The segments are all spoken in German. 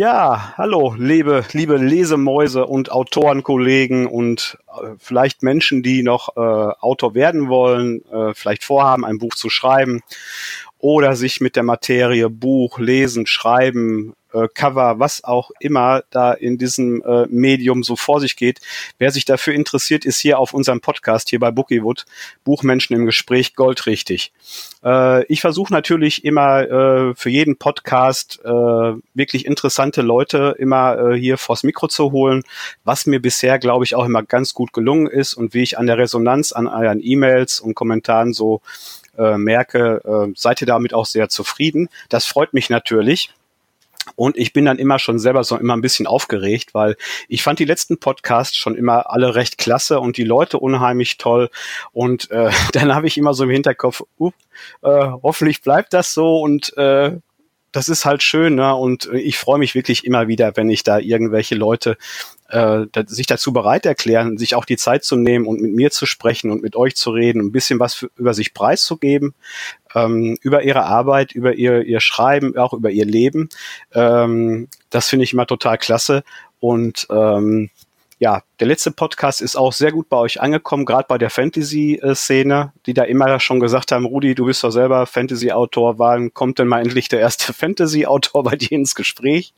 Ja, hallo, liebe, liebe Lesemäuse und Autorenkollegen und äh, vielleicht Menschen, die noch äh, Autor werden wollen, äh, vielleicht vorhaben, ein Buch zu schreiben oder sich mit der Materie Buch, Lesen, Schreiben, äh, Cover, was auch immer da in diesem äh, Medium so vor sich geht. Wer sich dafür interessiert, ist hier auf unserem Podcast hier bei Bookiewood Buchmenschen im Gespräch goldrichtig. Äh, ich versuche natürlich immer äh, für jeden Podcast äh, wirklich interessante Leute immer äh, hier vors Mikro zu holen, was mir bisher, glaube ich, auch immer ganz gut gelungen ist und wie ich an der Resonanz an euren E-Mails und Kommentaren so äh, merke, äh, seid ihr damit auch sehr zufrieden. Das freut mich natürlich. Und ich bin dann immer schon selber so immer ein bisschen aufgeregt, weil ich fand die letzten Podcasts schon immer alle recht klasse und die Leute unheimlich toll. Und äh, dann habe ich immer so im Hinterkopf, uh, äh, hoffentlich bleibt das so und äh, das ist halt schön, ne? Und ich freue mich wirklich immer wieder, wenn ich da irgendwelche Leute äh, sich dazu bereit erklären, sich auch die Zeit zu nehmen und mit mir zu sprechen und mit euch zu reden, ein bisschen was für, über sich preiszugeben, ähm, über ihre Arbeit, über ihr, ihr Schreiben, auch über ihr Leben. Ähm, das finde ich immer total klasse. Und ähm, ja, der letzte Podcast ist auch sehr gut bei euch angekommen, gerade bei der Fantasy-Szene, die da immer schon gesagt haben, Rudi, du bist doch selber Fantasy-Autor, wann kommt denn mal endlich der erste Fantasy-Autor bei dir ins Gespräch?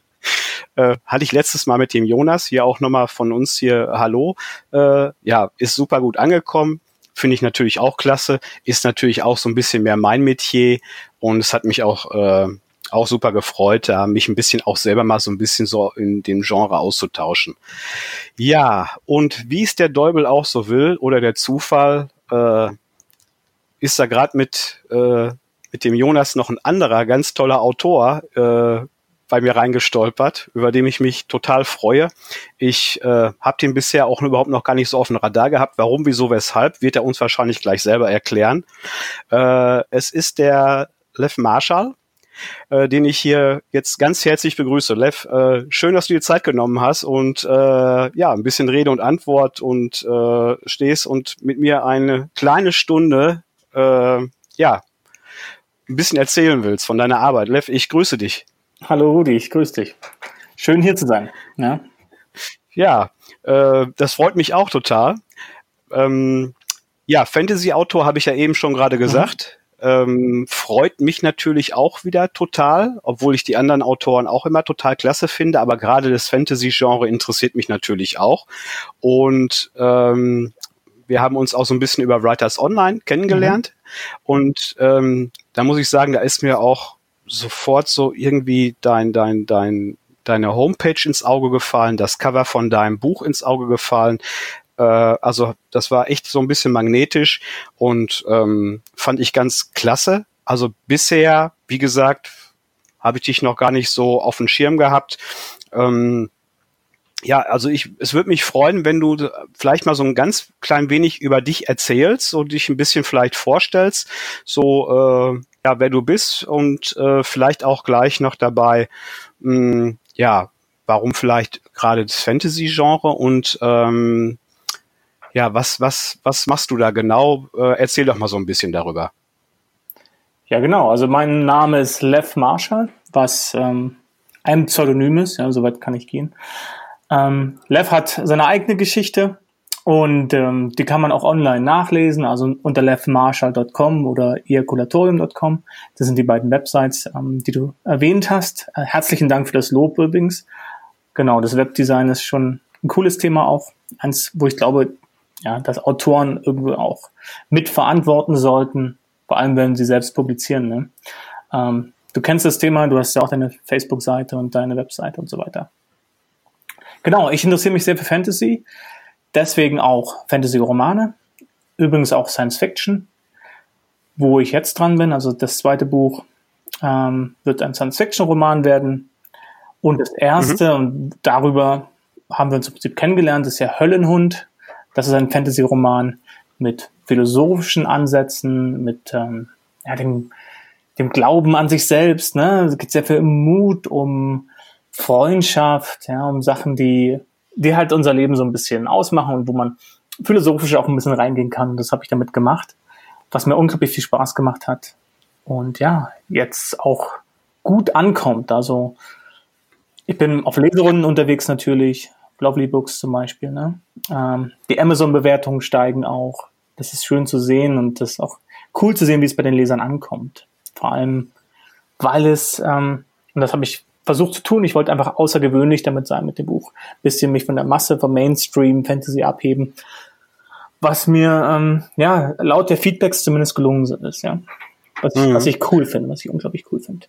Äh, hatte ich letztes Mal mit dem Jonas, hier auch nochmal von uns hier Hallo. Äh, ja, ist super gut angekommen. Finde ich natürlich auch klasse. Ist natürlich auch so ein bisschen mehr mein Metier. Und es hat mich auch äh, auch super gefreut, da mich ein bisschen auch selber mal so ein bisschen so in dem Genre auszutauschen. Ja, und wie es der Däubel auch so will oder der Zufall, äh, ist da gerade mit, äh, mit dem Jonas noch ein anderer ganz toller Autor äh, bei mir reingestolpert, über den ich mich total freue. Ich äh, habe den bisher auch überhaupt noch gar nicht so auf dem Radar gehabt. Warum, wieso, weshalb, wird er uns wahrscheinlich gleich selber erklären. Äh, es ist der Lev Marshall, äh, den ich hier jetzt ganz herzlich begrüße. Lev, äh, schön, dass du dir Zeit genommen hast und äh, ja, ein bisschen Rede und Antwort und äh, stehst und mit mir eine kleine Stunde äh, ja ein bisschen erzählen willst von deiner Arbeit. Lev, ich grüße dich. Hallo Rudi, ich grüße dich. Schön hier zu sein. Ja, ja äh, das freut mich auch total. Ähm, ja, Fantasy-Autor habe ich ja eben schon gerade mhm. gesagt. Mhm. Ähm, freut mich natürlich auch wieder total, obwohl ich die anderen Autoren auch immer total klasse finde, aber gerade das Fantasy-Genre interessiert mich natürlich auch. Und ähm, wir haben uns auch so ein bisschen über Writers Online kennengelernt. Mhm. Und ähm, da muss ich sagen, da ist mir auch sofort so irgendwie dein, dein, dein, deine Homepage ins Auge gefallen, das Cover von deinem Buch ins Auge gefallen. Äh, also das war echt so ein bisschen magnetisch und ähm, fand ich ganz klasse. Also bisher, wie gesagt, habe ich dich noch gar nicht so auf dem Schirm gehabt. Ähm, ja, also ich, es würde mich freuen, wenn du vielleicht mal so ein ganz klein wenig über dich erzählst und dich ein bisschen vielleicht vorstellst, so äh, ja, wer du bist und äh, vielleicht auch gleich noch dabei, mh, hm, ja, warum vielleicht gerade das Fantasy-Genre und ähm, ja, was, was, was machst du da genau? Äh, erzähl doch mal so ein bisschen darüber. Ja, genau. Also mein Name ist Lev Marshall, was ähm, ein Pseudonym ist, ja, soweit kann ich gehen. Ähm, Lev hat seine eigene Geschichte und ähm, die kann man auch online nachlesen, also unter levmarshall.com oder ejakulatorium.com. Das sind die beiden Websites, ähm, die du erwähnt hast. Äh, herzlichen Dank für das Lob übrigens. Genau, das Webdesign ist schon ein cooles Thema auch. Eins, wo ich glaube, ja, dass Autoren irgendwie auch mitverantworten sollten, vor allem wenn sie selbst publizieren. Ne? Ähm, du kennst das Thema, du hast ja auch deine Facebook-Seite und deine Webseite und so weiter. Genau, ich interessiere mich sehr für Fantasy, deswegen auch Fantasy-Romane, übrigens auch Science-Fiction, wo ich jetzt dran bin. Also das zweite Buch ähm, wird ein Science-Fiction-Roman werden. Und das erste, mhm. und darüber haben wir uns im Prinzip kennengelernt, ist ja Höllenhund. Das ist ein Fantasy-Roman mit philosophischen Ansätzen, mit ähm, ja, dem, dem Glauben an sich selbst. Ne? Es geht sehr viel um Mut, um Freundschaft, ja, um Sachen, die, die halt unser Leben so ein bisschen ausmachen und wo man philosophisch auch ein bisschen reingehen kann. Das habe ich damit gemacht, was mir unglaublich viel Spaß gemacht hat. Und ja, jetzt auch gut ankommt. Also ich bin auf Leserunden unterwegs natürlich, Lovely Books zum Beispiel. Ne? Ähm, die Amazon-Bewertungen steigen auch. Das ist schön zu sehen und das ist auch cool zu sehen, wie es bei den Lesern ankommt. Vor allem, weil es, ähm, und das habe ich versucht zu tun, ich wollte einfach außergewöhnlich damit sein mit dem Buch. Bisschen mich von der Masse vom Mainstream Fantasy abheben. Was mir, ähm, ja, laut der Feedbacks zumindest gelungen ist, ja. Was, mhm. was ich cool finde, was ich unglaublich cool finde.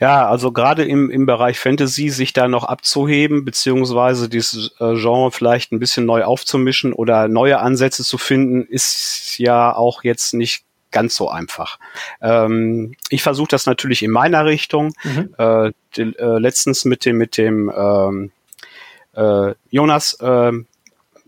Ja, also gerade im, im Bereich Fantasy sich da noch abzuheben, beziehungsweise dieses äh, Genre vielleicht ein bisschen neu aufzumischen oder neue Ansätze zu finden, ist ja auch jetzt nicht ganz so einfach. Ähm, ich versuche das natürlich in meiner Richtung. Mhm. Äh, die, äh, letztens mit dem mit dem ähm, äh, Jonas äh,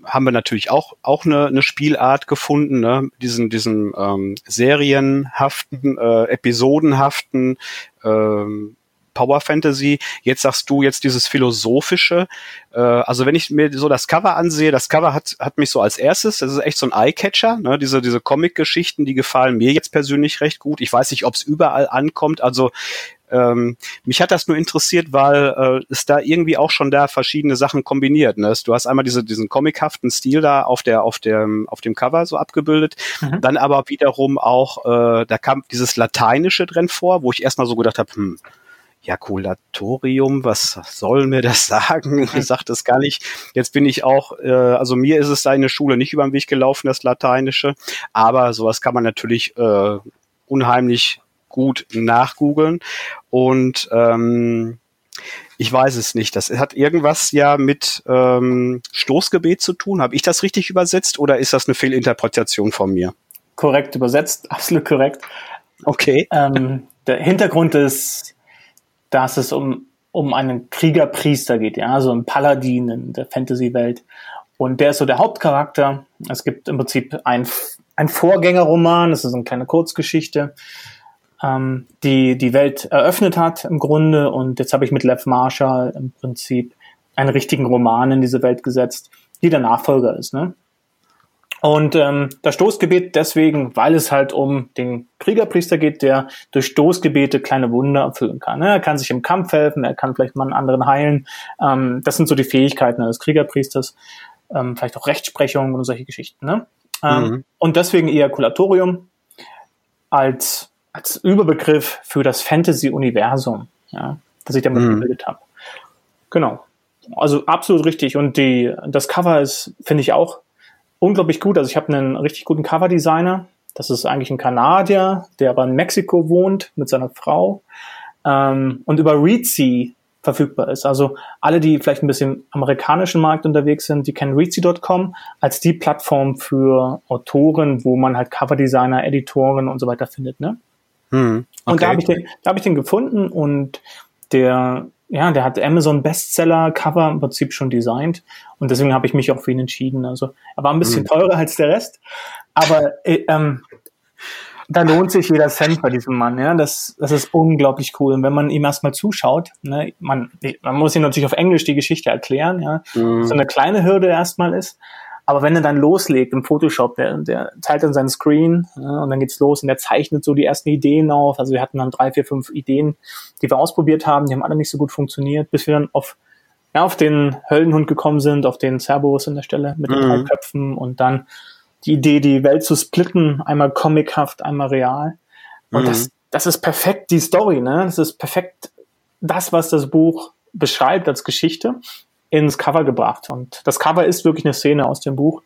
haben wir natürlich auch auch eine, eine Spielart gefunden, ne? diesen diesen ähm, serienhaften, äh, episodenhaften ähm, Power Fantasy. Jetzt sagst du jetzt dieses philosophische. Äh, also wenn ich mir so das Cover ansehe, das Cover hat hat mich so als erstes. Das ist echt so ein Eyecatcher. Ne? Diese diese Comic-Geschichten, die gefallen mir jetzt persönlich recht gut. Ich weiß nicht, ob es überall ankommt. Also ähm, mich hat das nur interessiert, weil äh, es da irgendwie auch schon da verschiedene Sachen kombiniert. Ne? Du hast einmal diese, diesen comichaften Stil da auf der auf dem auf dem Cover so abgebildet, mhm. dann aber wiederum auch äh, da kam dieses Lateinische drin vor, wo ich erstmal so gedacht habe, hm, Jakulatorium, was soll mir das sagen? Ich sag das gar nicht. Jetzt bin ich auch, äh, also mir ist es da in der Schule nicht über den Weg gelaufen, das Lateinische, aber sowas kann man natürlich äh, unheimlich gut nachgoogeln. Und ähm, ich weiß es nicht. Das hat irgendwas ja mit ähm, Stoßgebet zu tun. Habe ich das richtig übersetzt oder ist das eine Fehlinterpretation von mir? Korrekt übersetzt, absolut korrekt. Okay. Ähm, der Hintergrund ist, dass es um, um einen Kriegerpriester geht, ja, so ein Paladin in der Fantasy-Welt. Und der ist so der Hauptcharakter. Es gibt im Prinzip ein, ein Vorgängerroman, das ist eine kleine Kurzgeschichte, ähm, die die Welt eröffnet hat im Grunde. Und jetzt habe ich mit Lev Marshall im Prinzip einen richtigen Roman in diese Welt gesetzt, die der Nachfolger ist. Ne? Und ähm, das Stoßgebet deswegen, weil es halt um den Kriegerpriester geht, der durch Stoßgebete kleine Wunder erfüllen kann. Ne? Er kann sich im Kampf helfen, er kann vielleicht mal einen anderen heilen. Ähm, das sind so die Fähigkeiten eines Kriegerpriesters. Ähm, vielleicht auch Rechtsprechung und solche Geschichten. Ne? Ähm, mhm. Und deswegen Ejakulatorium als als Überbegriff für das Fantasy-Universum, ja, das ich damit mhm. gebildet habe. Genau. Also absolut richtig. Und die, das Cover ist, finde ich auch unglaublich gut. Also ich habe einen richtig guten Cover-Designer. Das ist eigentlich ein Kanadier, der aber in Mexiko wohnt mit seiner Frau ähm, und über Reedsy verfügbar ist. Also alle, die vielleicht ein bisschen im amerikanischen Markt unterwegs sind, die kennen Reedsy.com als die Plattform für Autoren, wo man halt Coverdesigner, Editoren und so weiter findet. Ne? Hm, okay. Und da habe ich, den, da hab ich den gefunden und der, ja, der hat Amazon Bestseller Cover im Prinzip schon designt und deswegen habe ich mich auch für ihn entschieden. Also er war ein bisschen hm. teurer als der Rest, aber äh, ähm, da lohnt sich jeder Cent bei diesem Mann. Ja, das, das ist unglaublich cool. Und wenn man ihm erstmal zuschaut, ne, man, man muss ihm natürlich auf Englisch die Geschichte erklären, ja, mhm. so eine kleine Hürde erstmal ist. Aber wenn er dann loslegt im Photoshop, der, der teilt dann seinen Screen ja, und dann geht's los und der zeichnet so die ersten Ideen auf. Also wir hatten dann drei, vier, fünf Ideen, die wir ausprobiert haben, die haben alle nicht so gut funktioniert, bis wir dann auf, ja, auf den Höllenhund gekommen sind, auf den Cerberus in der Stelle mit den mhm. drei Köpfen und dann die Idee, die Welt zu splitten, einmal comichaft, einmal real. Und mhm. das, das ist perfekt die Story, ne? Das ist perfekt das, was das Buch beschreibt als Geschichte ins Cover gebracht. Und das Cover ist wirklich eine Szene aus dem Buch.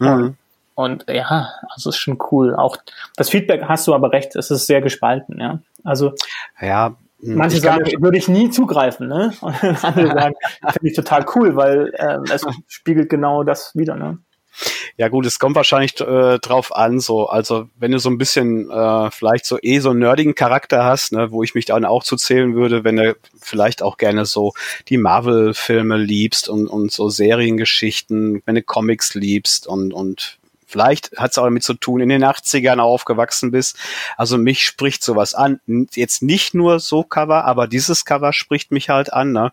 Mhm. Und ja, also ist schon cool. Auch das Feedback hast du aber recht, es ist sehr gespalten, ja. Also ja, hm, manche sagen, würde ich nie zugreifen, ne? Und andere sagen, finde ich total cool, weil äh, es spiegelt genau das wieder, ne? Ja gut, es kommt wahrscheinlich äh, drauf an, so, also wenn du so ein bisschen äh, vielleicht so eh so einen nerdigen Charakter hast, ne, wo ich mich dann auch zu zählen würde, wenn du vielleicht auch gerne so die Marvel-Filme liebst und, und so Seriengeschichten, wenn du Comics liebst und, und Vielleicht hat es auch damit zu tun, in den 80ern aufgewachsen bist. Also mich spricht sowas an. Jetzt nicht nur so Cover, aber dieses Cover spricht mich halt an. Ne?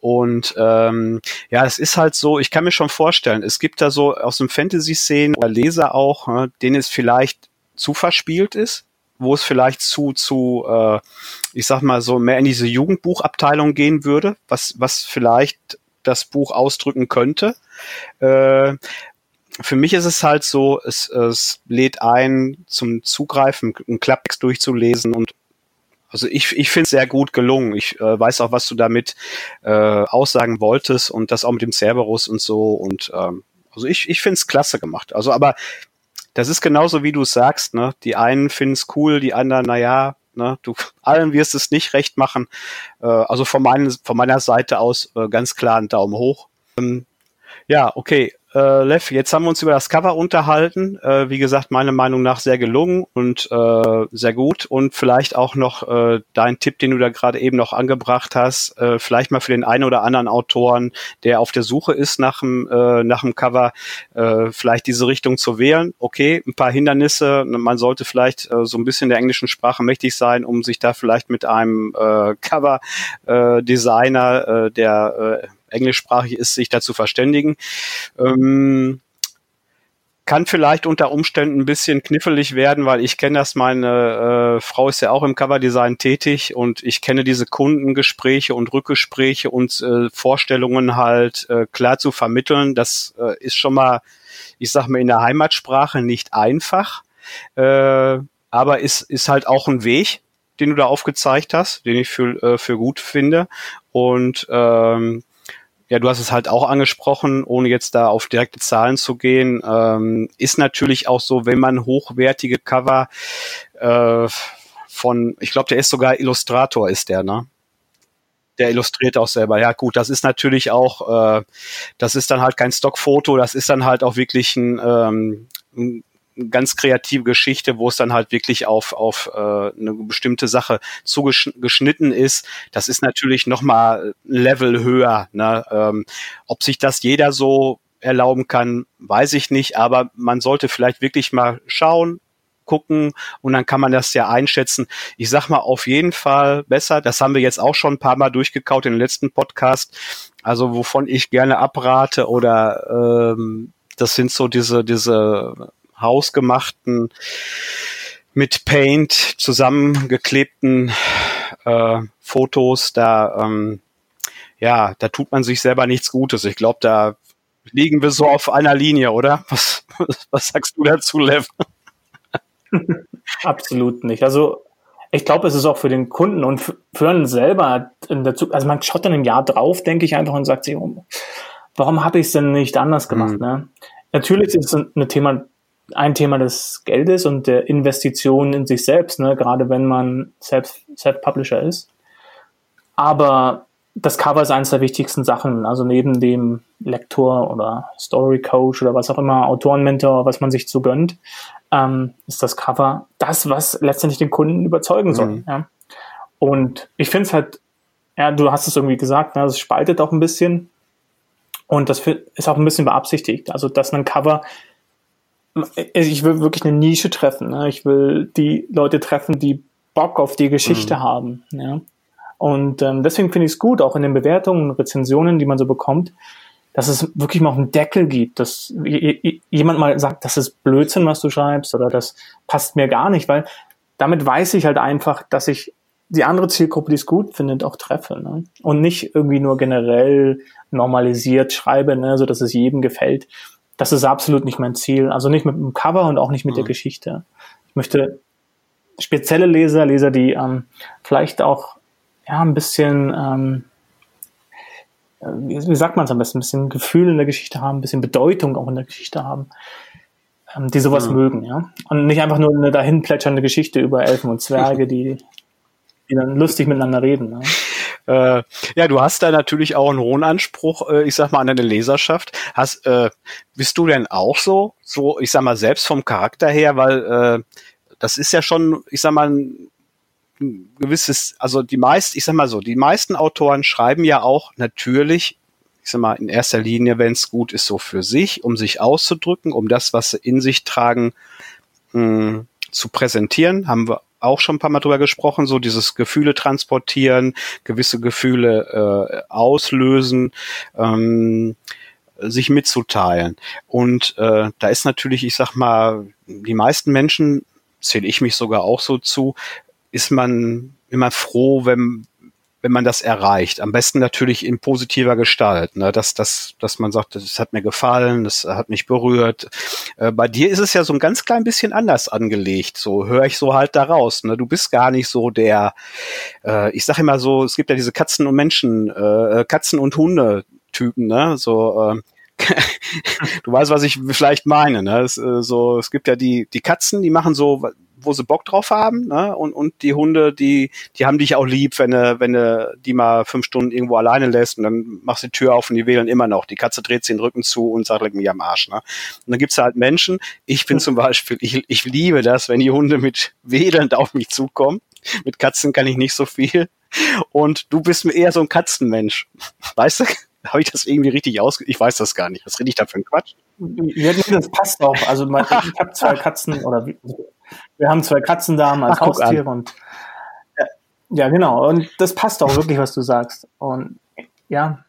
Und ähm, ja, es ist halt so, ich kann mir schon vorstellen, es gibt da so aus dem Fantasy-Szenen oder Leser auch, ne, denen es vielleicht zu verspielt ist wo es vielleicht zu, zu äh, ich sag mal so, mehr in diese Jugendbuchabteilung gehen würde, was, was vielleicht das Buch ausdrücken könnte. Äh, für mich ist es halt so, es, es lädt ein, zum Zugreifen, einen Klapptext durchzulesen und also ich, ich finde es sehr gut gelungen. Ich äh, weiß auch, was du damit äh, aussagen wolltest und das auch mit dem Cerberus und so. Und ähm, also ich, ich finde es klasse gemacht. Also aber das ist genauso wie du sagst, ne? Die einen finden es cool, die anderen, naja, ne, du allen wirst es nicht recht machen. Äh, also von, mein, von meiner Seite aus äh, ganz klar ein Daumen hoch. Ähm, ja, okay. Äh, Lev, jetzt haben wir uns über das Cover unterhalten. Äh, wie gesagt, meiner Meinung nach sehr gelungen und äh, sehr gut. Und vielleicht auch noch äh, dein Tipp, den du da gerade eben noch angebracht hast, äh, vielleicht mal für den einen oder anderen Autoren, der auf der Suche ist nach dem, äh, nach dem Cover, äh, vielleicht diese Richtung zu wählen. Okay, ein paar Hindernisse. Man sollte vielleicht äh, so ein bisschen der englischen Sprache mächtig sein, um sich da vielleicht mit einem äh, Cover-Designer, äh, der äh, englischsprachig ist, sich dazu verständigen. Ähm, kann vielleicht unter Umständen ein bisschen knifflig werden, weil ich kenne das, meine äh, Frau ist ja auch im Coverdesign tätig und ich kenne diese Kundengespräche und Rückgespräche und äh, Vorstellungen halt äh, klar zu vermitteln. Das äh, ist schon mal, ich sag mal, in der Heimatsprache nicht einfach, äh, aber ist, ist halt auch ein Weg, den du da aufgezeigt hast, den ich für, äh, für gut finde. Und ähm, ja, du hast es halt auch angesprochen, ohne jetzt da auf direkte Zahlen zu gehen, ähm, ist natürlich auch so, wenn man hochwertige Cover äh, von, ich glaube, der ist sogar Illustrator, ist der, ne? Der illustriert auch selber. Ja, gut, das ist natürlich auch, äh, das ist dann halt kein Stockfoto, das ist dann halt auch wirklich ein, ähm, ein ganz kreative Geschichte, wo es dann halt wirklich auf, auf äh, eine bestimmte Sache zugeschnitten ist. Das ist natürlich nochmal ein Level höher. Ne? Ähm, ob sich das jeder so erlauben kann, weiß ich nicht, aber man sollte vielleicht wirklich mal schauen, gucken und dann kann man das ja einschätzen. Ich sag mal auf jeden Fall besser. Das haben wir jetzt auch schon ein paar Mal durchgekaut in den letzten Podcast. Also wovon ich gerne abrate oder ähm, das sind so diese diese hausgemachten, mit Paint zusammengeklebten äh, Fotos, da ähm, ja, da tut man sich selber nichts Gutes. Ich glaube, da liegen wir so auf einer Linie, oder? Was, was sagst du dazu, Lev? Absolut nicht. Also ich glaube, es ist auch für den Kunden und für einen selber in der Zukunft, also man schaut dann im Jahr drauf, denke ich einfach und sagt sich, oh, warum habe ich es denn nicht anders gemacht? Mhm. Ne? Natürlich ist es ein Thema ein Thema des Geldes und der Investition in sich selbst, ne, gerade wenn man selbst Self-Publisher ist. Aber das Cover ist eines der wichtigsten Sachen. Also neben dem Lektor oder Story Coach oder was auch immer, Autorenmentor, was man sich so gönnt, ähm, ist das Cover das, was letztendlich den Kunden überzeugen soll. Mhm. Ja. Und ich finde es halt, ja, du hast es irgendwie gesagt, ne, es spaltet auch ein bisschen. Und das ist auch ein bisschen beabsichtigt. Also, dass ein Cover ich will wirklich eine Nische treffen. Ne? Ich will die Leute treffen, die Bock auf die Geschichte mhm. haben. Ja? Und ähm, deswegen finde ich es gut, auch in den Bewertungen, Rezensionen, die man so bekommt, dass es wirklich mal einen Deckel gibt, dass jemand mal sagt, das ist Blödsinn, was du schreibst, oder das passt mir gar nicht, weil damit weiß ich halt einfach, dass ich die andere Zielgruppe, die es gut findet, auch treffe. Ne? Und nicht irgendwie nur generell normalisiert schreibe, ne, so dass es jedem gefällt das ist absolut nicht mein Ziel. Also nicht mit dem Cover und auch nicht mit mhm. der Geschichte. Ich möchte spezielle Leser, Leser, die ähm, vielleicht auch ja ein bisschen, ähm, wie, wie sagt man es am besten, ein bisschen Gefühl in der Geschichte haben, ein bisschen Bedeutung auch in der Geschichte haben, ähm, die sowas mhm. mögen, ja. Und nicht einfach nur eine dahin plätschernde Geschichte über Elfen und Zwerge, die, die dann lustig miteinander reden. Ja. Äh, ja, du hast da natürlich auch einen hohen Anspruch, äh, ich sag mal, an deine Leserschaft. Hast, äh, bist du denn auch so, so, ich sag mal, selbst vom Charakter her, weil äh, das ist ja schon, ich sag mal, ein gewisses, also die meisten, ich sag mal so, die meisten Autoren schreiben ja auch natürlich, ich sag mal, in erster Linie, wenn es gut ist, so für sich, um sich auszudrücken, um das, was sie in sich tragen, mh, hm, zu präsentieren, haben wir auch schon ein paar Mal drüber gesprochen, so dieses Gefühle transportieren, gewisse Gefühle äh, auslösen, ähm, sich mitzuteilen. Und äh, da ist natürlich, ich sag mal, die meisten Menschen zähle ich mich sogar auch so zu, ist man immer froh, wenn, wenn man das erreicht. Am besten natürlich in positiver Gestalt, ne? dass, dass, dass man sagt, das hat mir gefallen, das hat mich berührt. Äh, bei dir ist es ja so ein ganz klein bisschen anders angelegt, so höre ich so halt daraus. Ne? Du bist gar nicht so der, äh, ich sage immer so, es gibt ja diese Katzen und Menschen, äh, Katzen und Hunde Typen, ne? So äh, du weißt, was ich vielleicht meine. Ne? Es, äh, so, es gibt ja die, die Katzen, die machen so, wo sie Bock drauf haben, ne? Und, und die Hunde, die, die haben dich auch lieb, wenn du, wenn du die mal fünf Stunden irgendwo alleine lässt und dann machst du die Tür auf und die wählen immer noch. Die Katze dreht sich den Rücken zu und sagt, leg mich am Arsch. Ne? Und dann gibt's halt Menschen, ich bin zum Beispiel, ich, ich liebe das, wenn die Hunde mit wedelnd auf mich zukommen. Mit Katzen kann ich nicht so viel. Und du bist mir eher so ein Katzenmensch. Weißt du? Habe ich das irgendwie richtig aus? Ich weiß das gar nicht. Was rede ich da für ein Quatsch? Ja, das passt auch. Also ich habe zwei Katzen oder wir haben zwei Katzendamen als Ach, Haustiere und ja, ja, genau. Und das passt auch wirklich, was du sagst. Und ja,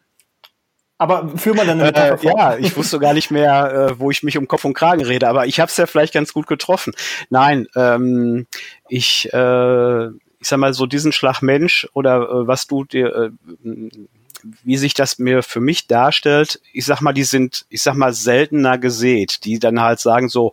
aber führ mal deine äh, Ja, ich wusste gar nicht mehr, äh, wo ich mich um Kopf und Kragen rede, aber ich habe es ja vielleicht ganz gut getroffen. Nein, ähm, ich, äh, ich sag mal so diesen Schlag Mensch oder äh, was du dir äh, wie sich das mir für mich darstellt, ich sag mal, die sind, ich sag mal, seltener gesät, die dann halt sagen so,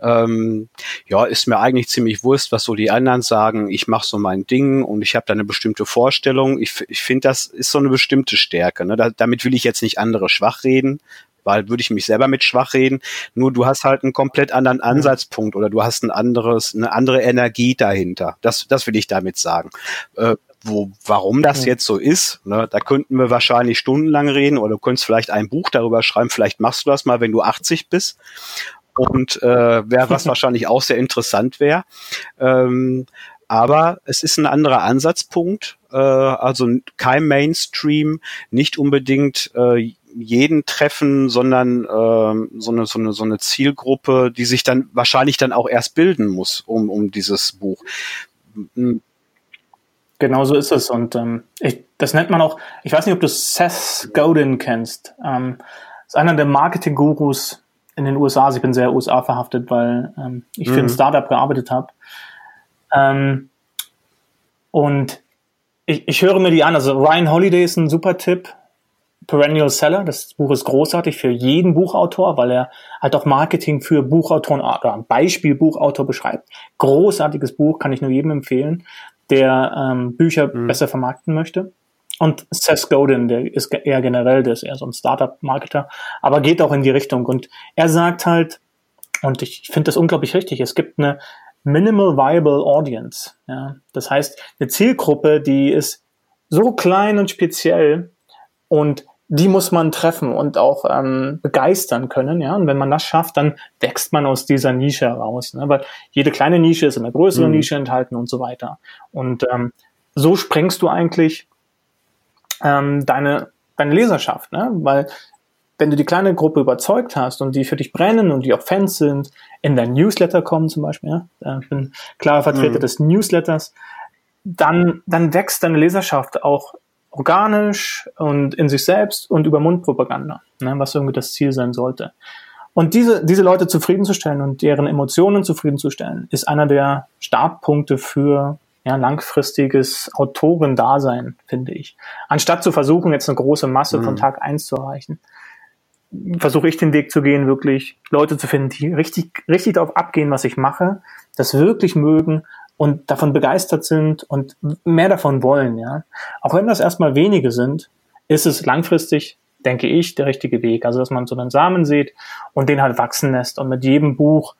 ähm, ja, ist mir eigentlich ziemlich wurscht, was so die anderen sagen, ich mache so mein Ding und ich habe da eine bestimmte Vorstellung. Ich, ich finde, das ist so eine bestimmte Stärke. Ne? Da, damit will ich jetzt nicht andere schwach reden, weil würde ich mich selber mit schwach reden. Nur du hast halt einen komplett anderen Ansatzpunkt oder du hast ein anderes, eine andere Energie dahinter. Das, das will ich damit sagen. Äh, wo, warum das jetzt so ist, ne, da könnten wir wahrscheinlich stundenlang reden oder du könntest vielleicht ein Buch darüber schreiben. Vielleicht machst du das mal, wenn du 80 bist. Und äh, wäre was wahrscheinlich auch sehr interessant wäre. Ähm, aber es ist ein anderer Ansatzpunkt, äh, also kein Mainstream, nicht unbedingt äh, jeden treffen, sondern äh, so, eine, so, eine, so eine Zielgruppe, die sich dann wahrscheinlich dann auch erst bilden muss, um, um dieses Buch. Genau so ist es. Und ähm, ich, das nennt man auch, ich weiß nicht, ob du Seth Godin kennst. Ähm, ist einer der Marketing-Gurus in den USA. Also ich bin sehr USA verhaftet, weil ähm, ich mhm. für ein mhm. Startup gearbeitet habe. Ähm, und ich, ich höre mir die an. Also Ryan Holiday ist ein super Tipp. Perennial Seller. Das Buch ist großartig für jeden Buchautor, weil er halt auch Marketing für Buchautoren oder ein Beispiel Buchautor beschreibt. Großartiges Buch, kann ich nur jedem empfehlen der ähm, Bücher mhm. besser vermarkten möchte. Und Seth Godin, der ist eher generell, der ist eher so ein Startup-Marketer, aber geht auch in die Richtung. Und er sagt halt, und ich finde das unglaublich richtig, es gibt eine Minimal Viable Audience. Ja? Das heißt, eine Zielgruppe, die ist so klein und speziell und die muss man treffen und auch ähm, begeistern können, ja. Und wenn man das schafft, dann wächst man aus dieser Nische heraus, ne? weil jede kleine Nische ist in einer größeren mhm. Nische enthalten und so weiter. Und ähm, so sprengst du eigentlich ähm, deine deine Leserschaft, ne? Weil wenn du die kleine Gruppe überzeugt hast und die für dich brennen und die auch Fans sind, in dein Newsletter kommen zum Beispiel, ja? ich bin klarer Vertreter mhm. des Newsletters, dann, dann wächst deine Leserschaft auch organisch und in sich selbst und über Mundpropaganda, ne, was irgendwie das Ziel sein sollte. Und diese, diese Leute zufriedenzustellen und deren Emotionen zufriedenzustellen, ist einer der Startpunkte für ja, langfristiges Autorendasein, finde ich. Anstatt zu versuchen, jetzt eine große Masse mhm. von Tag eins zu erreichen, versuche ich den Weg zu gehen, wirklich Leute zu finden, die richtig, richtig darauf abgehen, was ich mache, das wirklich mögen und davon begeistert sind und mehr davon wollen, ja. Auch wenn das erstmal wenige sind, ist es langfristig, denke ich, der richtige Weg. Also, dass man so einen Samen sieht und den halt wachsen lässt und mit jedem Buch,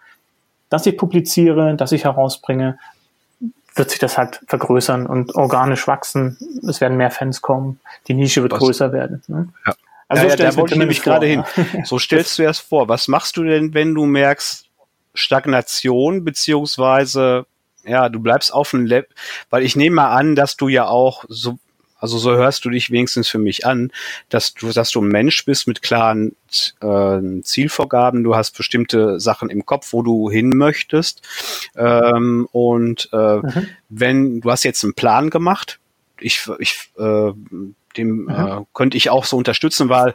das ich publiziere, das ich herausbringe, wird sich das halt vergrößern und organisch wachsen. Es werden mehr Fans kommen, die Nische wird Was? größer werden. Ne? Ja. Also ja, ja, da wollte ich nämlich gerade hin. So stellst du erst vor. Was machst du denn, wenn du merkst Stagnation beziehungsweise ja, du bleibst auf dem Level, weil ich nehme mal an, dass du ja auch so, also so hörst du dich wenigstens für mich an, dass du, dass du ein Mensch bist mit klaren äh, Zielvorgaben, du hast bestimmte Sachen im Kopf, wo du hin möchtest. Ähm, und äh, mhm. wenn, du hast jetzt einen Plan gemacht, ich, ich äh, dem mhm. äh, könnte ich auch so unterstützen, weil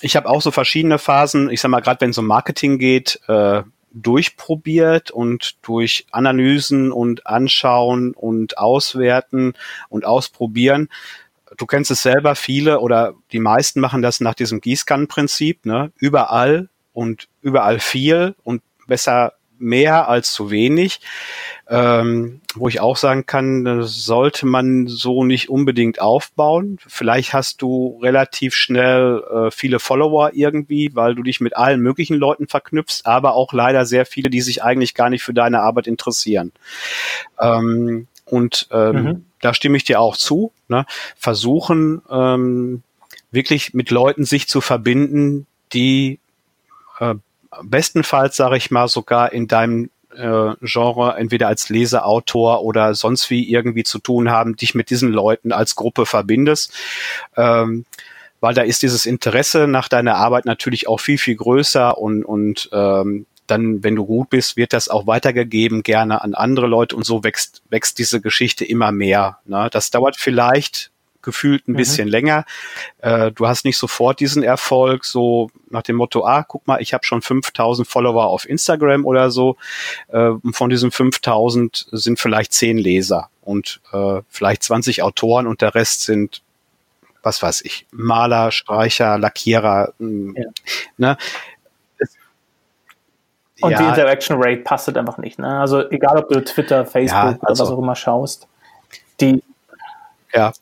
ich habe auch so verschiedene Phasen, ich sag mal, gerade wenn es um Marketing geht, äh, durchprobiert und durch Analysen und Anschauen und Auswerten und Ausprobieren du kennst es selber, viele oder die meisten machen das nach diesem Gießkannenprinzip, ne? Überall und überall viel und besser mehr als zu wenig, ähm, wo ich auch sagen kann, sollte man so nicht unbedingt aufbauen. Vielleicht hast du relativ schnell äh, viele Follower irgendwie, weil du dich mit allen möglichen Leuten verknüpfst, aber auch leider sehr viele, die sich eigentlich gar nicht für deine Arbeit interessieren. Ähm, und ähm, mhm. da stimme ich dir auch zu. Ne? Versuchen ähm, wirklich mit Leuten sich zu verbinden, die äh, bestenfalls, sage ich mal, sogar in deinem äh, Genre entweder als Leser, Autor oder sonst wie irgendwie zu tun haben, dich mit diesen Leuten als Gruppe verbindest. Ähm, weil da ist dieses Interesse nach deiner Arbeit natürlich auch viel, viel größer und, und ähm, dann, wenn du gut bist, wird das auch weitergegeben, gerne an andere Leute und so wächst, wächst diese Geschichte immer mehr. Ne? Das dauert vielleicht gefühlt ein mhm. bisschen länger. Äh, du hast nicht sofort diesen Erfolg, so nach dem Motto, ah, guck mal, ich habe schon 5000 Follower auf Instagram oder so. Äh, und von diesen 5000 sind vielleicht 10 Leser und äh, vielleicht 20 Autoren und der Rest sind was weiß ich, Maler, Streicher, Lackierer. Ja. Ne? Und ja, die Interaction Rate passt halt einfach nicht. Ne? Also egal, ob du Twitter, Facebook ja, also, oder was auch immer schaust, die ja.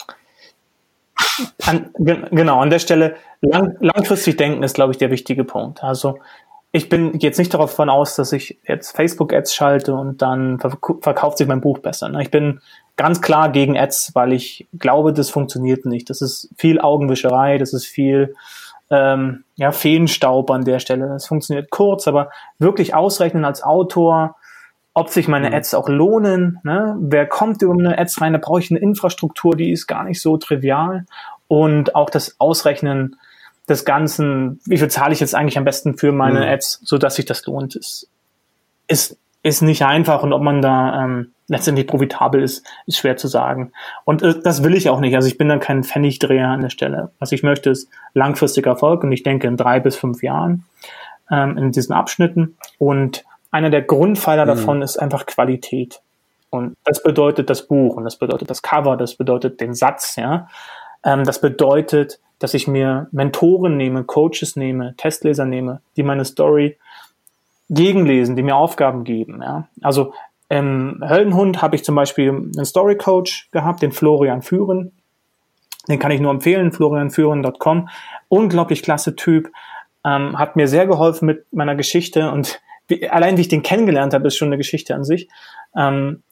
An, genau, an der Stelle lang, langfristig denken ist, glaube ich, der wichtige Punkt. Also ich bin jetzt nicht darauf von aus, dass ich jetzt Facebook-Ads schalte und dann verkauft sich mein Buch besser. Ne? Ich bin ganz klar gegen Ads, weil ich glaube, das funktioniert nicht. Das ist viel Augenwischerei, das ist viel ähm, ja, Feenstaub an der Stelle. Das funktioniert kurz, aber wirklich ausrechnen als Autor, ob sich meine mhm. Ads auch lohnen. Ne? Wer kommt über meine Ads rein? Da brauche ich eine Infrastruktur, die ist gar nicht so trivial. Und auch das Ausrechnen des Ganzen, wie viel zahle ich jetzt eigentlich am besten für meine mhm. Ads, so dass sich das lohnt, ist, ist, ist nicht einfach. Und ob man da ähm, letztendlich profitabel ist, ist schwer zu sagen. Und äh, das will ich auch nicht. Also ich bin dann kein Pfennigdreher an der Stelle. Was ich möchte, ist langfristiger Erfolg und ich denke in drei bis fünf Jahren ähm, in diesen Abschnitten. Und einer der Grundpfeiler mhm. davon ist einfach Qualität. Und das bedeutet das Buch und das bedeutet das Cover, das bedeutet den Satz, ja. Ähm, das bedeutet, dass ich mir Mentoren nehme, Coaches nehme, Testleser nehme, die meine Story gegenlesen, die mir Aufgaben geben, ja. Also im Höllenhund habe ich zum Beispiel einen Story Coach gehabt, den Florian Führen. Den kann ich nur empfehlen, florianführen.com. Unglaublich klasse Typ, ähm, hat mir sehr geholfen mit meiner Geschichte und wie, allein wie ich den kennengelernt habe, ist schon eine Geschichte an sich. Ähm,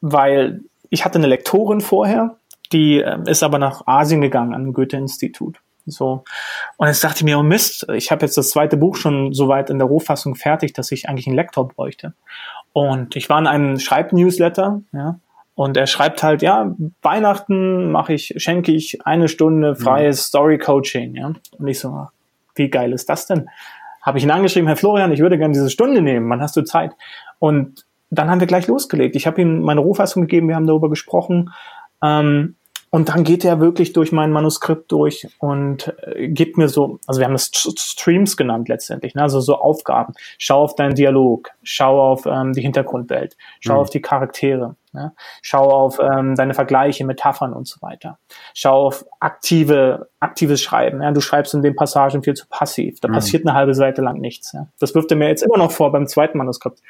weil ich hatte eine Lektorin vorher, die äh, ist aber nach Asien gegangen an Goethe-Institut. So. Und jetzt dachte ich mir, oh Mist, ich habe jetzt das zweite Buch schon so weit in der Rohfassung fertig, dass ich eigentlich einen Lektor bräuchte. Und ich war in einem Schreibnewsletter, ja, und er schreibt halt, ja, Weihnachten mache ich, schenke ich eine Stunde freies mhm. Story Coaching, ja. Und ich so, wie geil ist das denn? Habe ich ihn angeschrieben, Herr Florian, ich würde gerne diese Stunde nehmen, wann hast du Zeit? Und dann haben wir gleich losgelegt. Ich habe ihm meine Rohfassung gegeben, wir haben darüber gesprochen. Ähm, und dann geht er wirklich durch mein Manuskript durch und äh, gibt mir so, also wir haben das Streams genannt letztendlich, ne? also so Aufgaben. Schau auf deinen Dialog, schau auf ähm, die Hintergrundwelt, schau mhm. auf die Charaktere, ne? schau auf ähm, deine Vergleiche, Metaphern und so weiter. Schau auf aktive, aktives Schreiben. Ja? Du schreibst in den Passagen viel zu passiv. Da mhm. passiert eine halbe Seite lang nichts. Ja? Das wirft er mir jetzt immer noch vor beim zweiten Manuskript.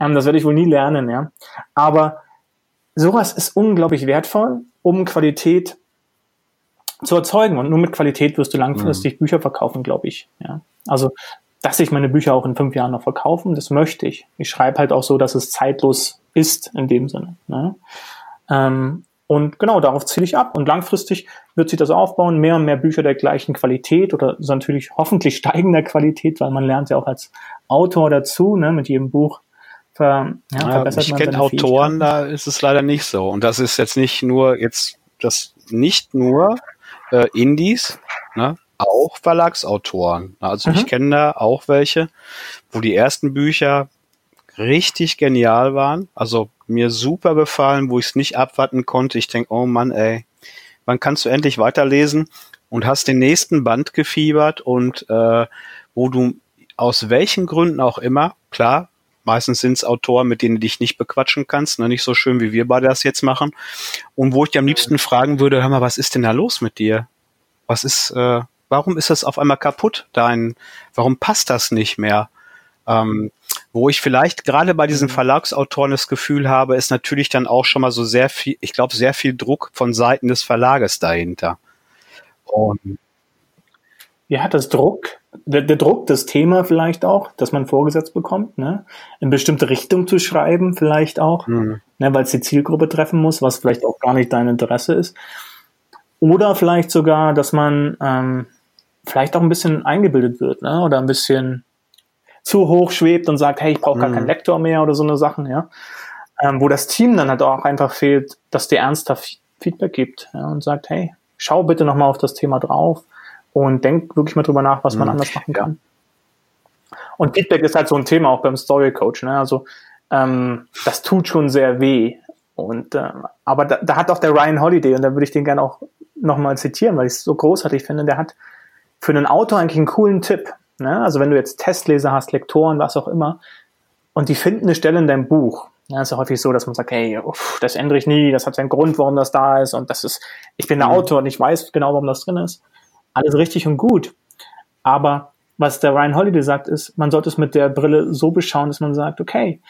Ähm, das werde ich wohl nie lernen, ja. Aber sowas ist unglaublich wertvoll um Qualität zu erzeugen. Und nur mit Qualität wirst du langfristig mhm. Bücher verkaufen, glaube ich. Ja. Also, dass ich meine Bücher auch in fünf Jahren noch verkaufen, das möchte ich. Ich schreibe halt auch so, dass es zeitlos ist in dem Sinne. Ne? Ähm, und genau, darauf ziele ich ab. Und langfristig wird sich das aufbauen, mehr und mehr Bücher der gleichen Qualität oder so natürlich hoffentlich steigender Qualität, weil man lernt ja auch als Autor dazu, ne, mit jedem Buch ver, ja, verbessert Ich kenne Autoren, da ist es leider nicht so. Und das ist jetzt nicht nur jetzt das nicht nur äh, Indies, ne? auch Verlagsautoren. Also mhm. ich kenne da auch welche, wo die ersten Bücher richtig genial waren, also mir super gefallen, wo ich es nicht abwarten konnte. Ich denke, oh Mann, ey, wann kannst du endlich weiterlesen? Und hast den nächsten Band gefiebert und äh, wo du aus welchen Gründen auch immer, klar, Meistens sind es Autoren, mit denen du dich nicht bequatschen kannst, ne? nicht so schön, wie wir beide das jetzt machen. Und wo ich dir am liebsten fragen würde, hör mal, was ist denn da los mit dir? Was ist, äh, warum ist das auf einmal kaputt? Dein, warum passt das nicht mehr? Ähm, wo ich vielleicht gerade bei diesen mhm. Verlagsautoren das Gefühl habe, ist natürlich dann auch schon mal so sehr viel, ich glaube, sehr viel Druck von Seiten des Verlages dahinter. Und ja, das Druck, der, der Druck, das Thema vielleicht auch, dass man vorgesetzt bekommt, ne? in bestimmte Richtung zu schreiben, vielleicht auch, mhm. ne? weil es die Zielgruppe treffen muss, was vielleicht auch gar nicht dein Interesse ist. Oder vielleicht sogar, dass man ähm, vielleicht auch ein bisschen eingebildet wird, ne? oder ein bisschen zu hoch schwebt und sagt, hey, ich brauche gar mhm. keinen Lektor mehr oder so eine Sachen, ja. Ähm, wo das Team dann halt auch einfach fehlt, dass dir ernsthaft Feedback gibt ja, und sagt, hey, schau bitte nochmal auf das Thema drauf und denk wirklich mal drüber nach, was man mhm. anders machen kann. Und Feedback ist halt so ein Thema auch beim Story Coach. Ne? Also ähm, das tut schon sehr weh. Und äh, aber da, da hat auch der Ryan Holiday und da würde ich den gerne auch nochmal zitieren, weil ich es so großartig finde. Der hat für einen Autor eigentlich einen coolen Tipp. Ne? Also wenn du jetzt Testleser hast, Lektoren, was auch immer, und die finden eine Stelle in deinem Buch. Ja, ist ja häufig so, dass man sagt, hey, uff, das ändere ich nie, das hat seinen Grund, warum das da ist und das ist, ich bin der mhm. Autor und ich weiß genau, warum das drin ist. Alles richtig und gut. Aber was der Ryan Holiday sagt, ist, man sollte es mit der Brille so beschauen, dass man sagt, okay,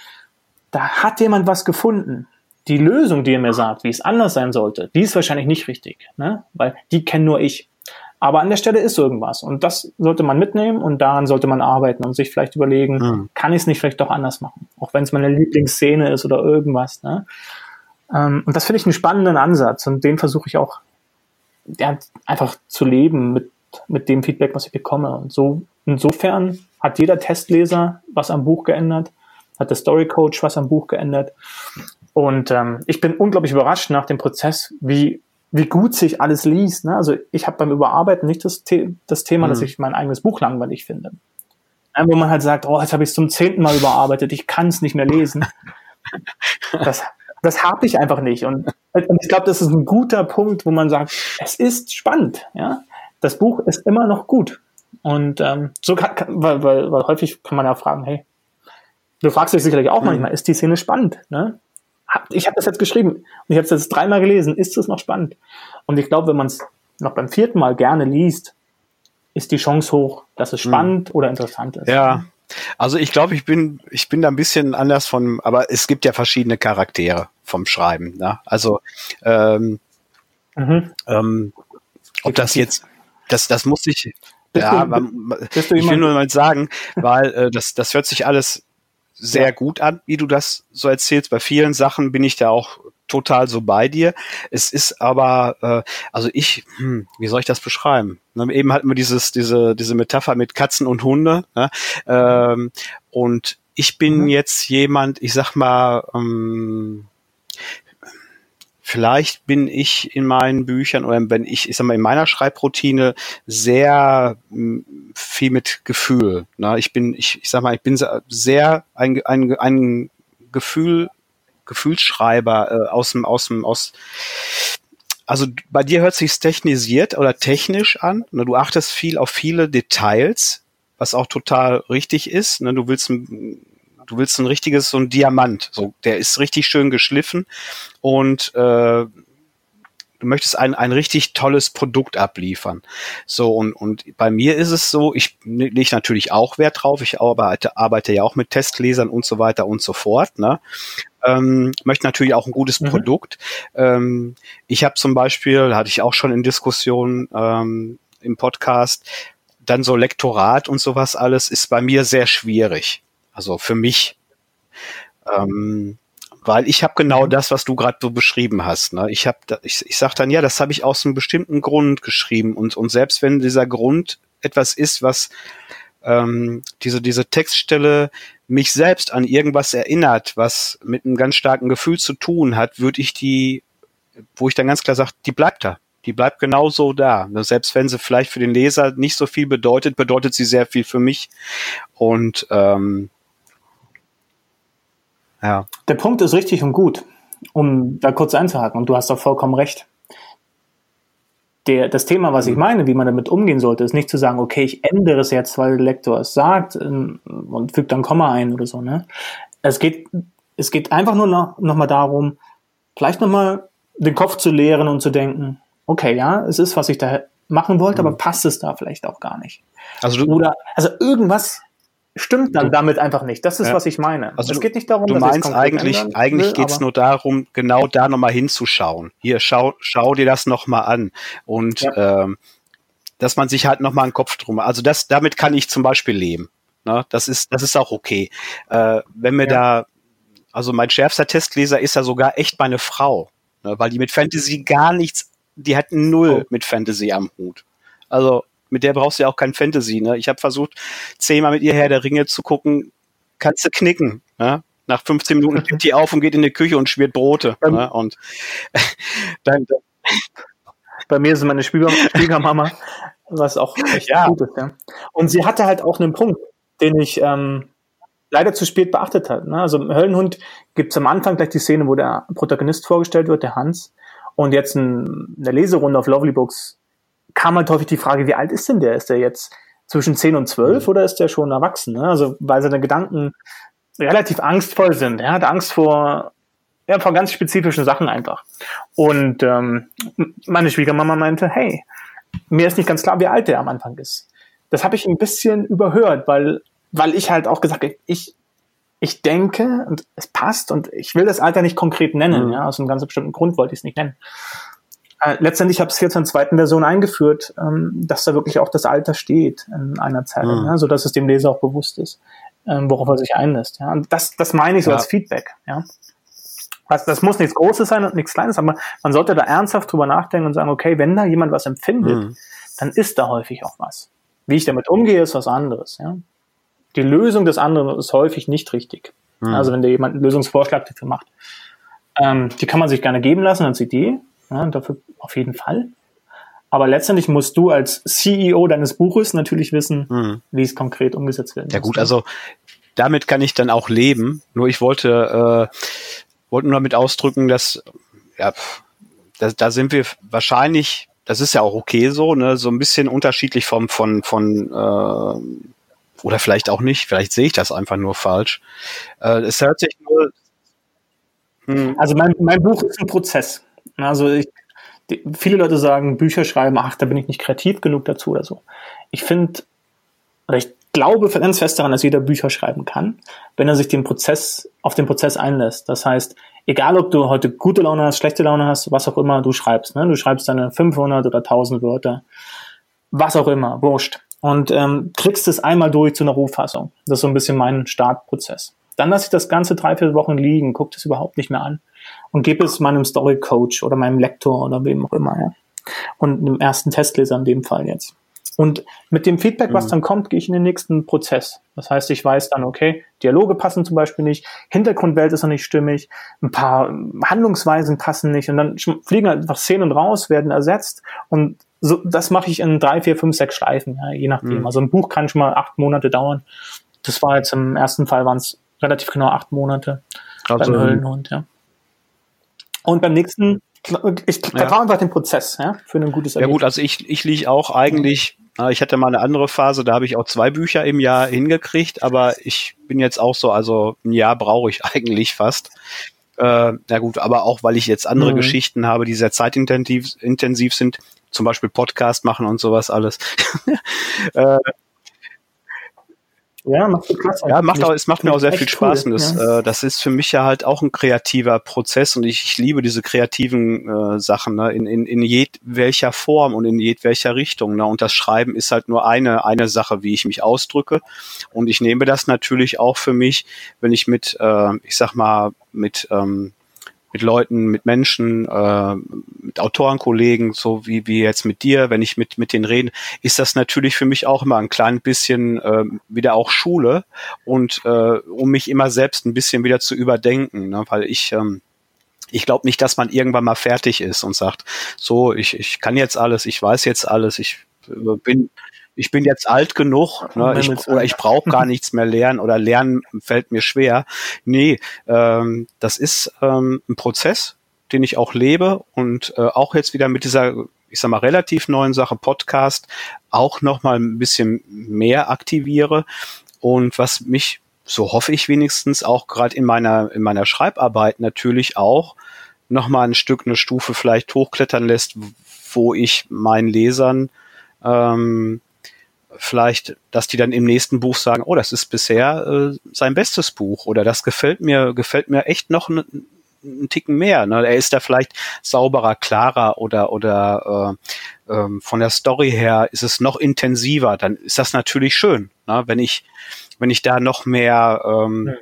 da hat jemand was gefunden. Die Lösung, die er mir sagt, wie es anders sein sollte, die ist wahrscheinlich nicht richtig, ne? weil die kenne nur ich. Aber an der Stelle ist irgendwas und das sollte man mitnehmen und daran sollte man arbeiten und sich vielleicht überlegen, mhm. kann ich es nicht vielleicht doch anders machen? Auch wenn es meine Lieblingsszene ist oder irgendwas. Ne? Ähm, und das finde ich einen spannenden Ansatz und den versuche ich auch ja, einfach zu leben mit, mit dem Feedback, was ich bekomme. Und so insofern hat jeder Testleser was am Buch geändert, hat der Story Coach was am Buch geändert. Und ähm, ich bin unglaublich überrascht nach dem Prozess, wie wie gut sich alles liest. Ne? Also ich habe beim Überarbeiten nicht das, The das Thema, mhm. dass ich mein eigenes Buch langweilig finde. Ja, wo man halt sagt, oh, jetzt habe ich es zum zehnten Mal überarbeitet, ich kann es nicht mehr lesen. das das habe ich einfach nicht. Und, und ich glaube, das ist ein guter Punkt, wo man sagt, es ist spannend. Ja, das Buch ist immer noch gut. Und ähm, so kann, kann weil, weil, weil häufig kann man ja fragen, hey, du fragst dich sicherlich auch mhm. manchmal, ist die Szene spannend? Ne? ich habe das jetzt geschrieben und ich habe es jetzt dreimal gelesen. Ist es noch spannend? Und ich glaube, wenn man es noch beim vierten Mal gerne liest, ist die Chance hoch, dass es hm. spannend mhm. oder interessant ist. Ja. Also ich glaube, ich bin, ich bin da ein bisschen anders von, aber es gibt ja verschiedene Charaktere vom Schreiben. Ne? Also ähm, mhm. ähm, ob das jetzt, das, das muss ich, bist ja, du, man, ich will nur mal sagen, weil äh, das, das hört sich alles sehr ja. gut an, wie du das so erzählst. Bei vielen Sachen bin ich da auch total so bei dir. Es ist aber, äh, also ich, hm, wie soll ich das beschreiben? Ne, eben hatten wir dieses, diese, diese Metapher mit Katzen und Hunde. Ne? Ähm, und ich bin mhm. jetzt jemand, ich sag mal, ähm, vielleicht bin ich in meinen Büchern oder wenn ich, ich sag mal, in meiner Schreibroutine sehr hm, viel mit Gefühl. Ne? Ich bin, ich, ich sag mal, ich bin sehr ein, ein, ein Gefühl, Gefühlsschreiber äh, aus dem, aus dem, aus also bei dir hört sich's technisiert oder technisch an. Ne? Du achtest viel auf viele Details, was auch total richtig ist. Ne? Du willst ein du willst ein richtiges, so ein Diamant. So, der ist richtig schön geschliffen und äh, du möchtest ein, ein richtig tolles Produkt abliefern. So, und, und bei mir ist es so, ich lege natürlich auch Wert drauf, ich arbeite, arbeite ja auch mit Testlesern und so weiter und so fort. Ne? Ähm, möchte natürlich auch ein gutes mhm. Produkt. Ähm, ich habe zum Beispiel, hatte ich auch schon in Diskussionen ähm, im Podcast, dann so Lektorat und sowas alles ist bei mir sehr schwierig. Also für mich. Ähm, weil ich habe genau mhm. das, was du gerade so beschrieben hast. Ne? Ich habe, ich, ich sage dann ja, das habe ich aus einem bestimmten Grund geschrieben und und selbst wenn dieser Grund etwas ist, was ähm, diese diese Textstelle mich selbst an irgendwas erinnert, was mit einem ganz starken Gefühl zu tun hat, würde ich die, wo ich dann ganz klar sage, die bleibt da. Die bleibt genauso da. Selbst wenn sie vielleicht für den Leser nicht so viel bedeutet, bedeutet sie sehr viel für mich. Und ähm, ja. Der Punkt ist richtig und gut, um da kurz einzuhaken. Und du hast doch vollkommen recht. Der, das Thema, was ich mhm. meine, wie man damit umgehen sollte, ist nicht zu sagen, okay, ich ändere es jetzt, weil der Lektor es sagt ähm, und fügt dann Komma ein oder so. Ne? es geht, es geht einfach nur noch, noch mal darum, vielleicht noch mal den Kopf zu leeren und zu denken, okay, ja, es ist, was ich da machen wollte, mhm. aber passt es da vielleicht auch gar nicht. Also du, Oder, also irgendwas stimmt dann damit einfach nicht. Das ist, ja. was ich meine. Also es geht nicht darum, du dass meinst eigentlich, eigentlich geht es nur darum, genau da nochmal hinzuschauen. Hier, schau, schau dir das nochmal an. Und ja. ähm, dass man sich halt nochmal einen Kopf drum. Also das, damit kann ich zum Beispiel leben. Ne? Das ist, das ist auch okay. Äh, wenn mir ja. da, also mein schärfster Testleser ist ja sogar echt meine Frau, ne? weil die mit Fantasy gar nichts, die hat null oh. mit Fantasy am Hut. Also mit der brauchst du ja auch kein Fantasy. Ne? Ich habe versucht, zehnmal mit ihr Herr der Ringe zu gucken, kannst du knicken. Ne? Nach 15 Minuten steht die auf und geht in die Küche und schmiert Brote. Ne? Und dann, dann bei mir ist meine Schwiegermama, was auch echt ja. gut ist. Ja. Und sie hatte halt auch einen Punkt, den ich ähm, leider zu spät beachtet habe. Ne? Also im Höllenhund gibt es am Anfang gleich die Szene, wo der Protagonist vorgestellt wird, der Hans. Und jetzt in der Leserunde auf Lovely Books kam halt häufig die Frage, wie alt ist denn der? Ist der jetzt zwischen 10 und 12 mhm. oder ist der schon erwachsen? Ne? Also weil seine Gedanken relativ angstvoll sind. Er hat Angst vor, ja, vor ganz spezifischen Sachen einfach. Und ähm, meine Schwiegermama meinte, hey, mir ist nicht ganz klar, wie alt der am Anfang ist. Das habe ich ein bisschen überhört, weil, weil ich halt auch gesagt habe, ich, ich denke und es passt und ich will das Alter nicht konkret nennen, mhm. ja, aus einem ganz bestimmten Grund wollte ich es nicht nennen. Äh, letztendlich habe ich es jetzt in der zweiten Version eingeführt, ähm, dass da wirklich auch das Alter steht in einer Zeile, mhm. ja, so dass es dem Leser auch bewusst ist, ähm, worauf er sich einlässt. Ja. Und das, das meine ich so ja. als Feedback. Ja. Also das muss nichts Großes sein und nichts Kleines, aber man sollte da ernsthaft drüber nachdenken und sagen, okay, wenn da jemand was empfindet, mhm. dann ist da häufig auch was. Wie ich damit umgehe, ist was anderes. Ja? Die Lösung des anderen ist häufig nicht richtig. Mhm. Also wenn da jemand einen Lösungsvorschlag dafür macht. Ähm, die kann man sich gerne geben lassen als Idee, ja, dafür auf jeden Fall. Aber letztendlich musst du als CEO deines Buches natürlich wissen, mhm. wie es konkret umgesetzt wird. Ja gut, also damit kann ich dann auch leben. Nur ich wollte äh, wollte nur damit ausdrücken, dass ja, da, da sind wir wahrscheinlich, das ist ja auch okay so, ne, so ein bisschen unterschiedlich vom von von äh, oder vielleicht auch nicht, vielleicht sehe ich das einfach nur falsch. Äh, es hört sich nur hm. Also mein, mein Buch ist ein Prozess. Also ich, die, viele Leute sagen, Bücher schreiben, ach, da bin ich nicht kreativ genug dazu oder so. Ich finde, oder ich glaube ganz fest daran, dass jeder Bücher schreiben kann, wenn er sich den Prozess, auf den Prozess einlässt. Das heißt, egal ob du heute gute Laune hast, schlechte Laune hast, was auch immer du schreibst, ne? du schreibst deine 500 oder 1000 Wörter, was auch immer, wurscht. Und ähm, kriegst es einmal durch zu einer Rohfassung. Das ist so ein bisschen mein Startprozess. Dann lasse ich das Ganze drei, vier Wochen liegen, gucke das überhaupt nicht mehr an und gebe es meinem Story Coach oder meinem Lektor oder wem auch immer. Ja. Und dem ersten Testleser in dem Fall jetzt. Und mit dem Feedback, was mhm. dann kommt, gehe ich in den nächsten Prozess. Das heißt, ich weiß dann, okay, Dialoge passen zum Beispiel nicht, Hintergrundwelt ist noch nicht stimmig, ein paar Handlungsweisen passen nicht und dann fliegen einfach Szenen raus, werden ersetzt und so, das mache ich in drei, vier, fünf, sechs Schleifen, ja, je nachdem. Mhm. Also ein Buch kann schon mal acht Monate dauern. Das war jetzt im ersten Fall waren es relativ genau acht Monate also, beim Höllenhund, ja. Und beim nächsten ich vertraue ja. einfach den Prozess, ja, für ein gutes Ergebnis. Ja gut, also ich, ich liege auch eigentlich ich hatte mal eine andere Phase, da habe ich auch zwei Bücher im Jahr hingekriegt, aber ich bin jetzt auch so, also ein Jahr brauche ich eigentlich fast. Äh, na gut, aber auch weil ich jetzt andere mhm. Geschichten habe, die sehr zeitintensiv intensiv sind, zum Beispiel Podcast machen und sowas alles. äh, ja, macht so klasse. Ja, macht auch, es macht mir auch sehr viel Spaß cool, und das, ja. äh, das ist für mich ja halt auch ein kreativer Prozess und ich, ich liebe diese kreativen äh, Sachen ne, in, in, in jedwelcher Form und in jedwelcher Richtung. Ne? Und das Schreiben ist halt nur eine, eine Sache, wie ich mich ausdrücke. Und ich nehme das natürlich auch für mich, wenn ich mit, äh, ich sag mal, mit ähm, mit Leuten, mit Menschen, äh, mit Autorenkollegen, so wie, wie jetzt mit dir, wenn ich mit, mit denen rede, ist das natürlich für mich auch immer ein klein bisschen äh, wieder auch Schule und äh, um mich immer selbst ein bisschen wieder zu überdenken, ne? weil ich ähm, ich glaube nicht, dass man irgendwann mal fertig ist und sagt, so, ich, ich kann jetzt alles, ich weiß jetzt alles, ich äh, bin ich bin jetzt alt genug, ne, ich, oder ich brauche gar nichts mehr lernen oder lernen fällt mir schwer. Nee, ähm, das ist ähm, ein Prozess, den ich auch lebe und äh, auch jetzt wieder mit dieser, ich sag mal, relativ neuen Sache Podcast auch noch mal ein bisschen mehr aktiviere. Und was mich so hoffe ich wenigstens auch gerade in meiner, in meiner Schreibarbeit natürlich auch nochmal ein Stück, eine Stufe vielleicht hochklettern lässt, wo ich meinen Lesern ähm, vielleicht, dass die dann im nächsten Buch sagen, oh, das ist bisher äh, sein bestes Buch oder das gefällt mir, gefällt mir echt noch einen, einen Ticken mehr. Ne? Er ist da vielleicht sauberer, klarer oder oder äh, ähm, von der Story her ist es noch intensiver. Dann ist das natürlich schön, ne? wenn ich wenn ich da noch mehr ähm, ja.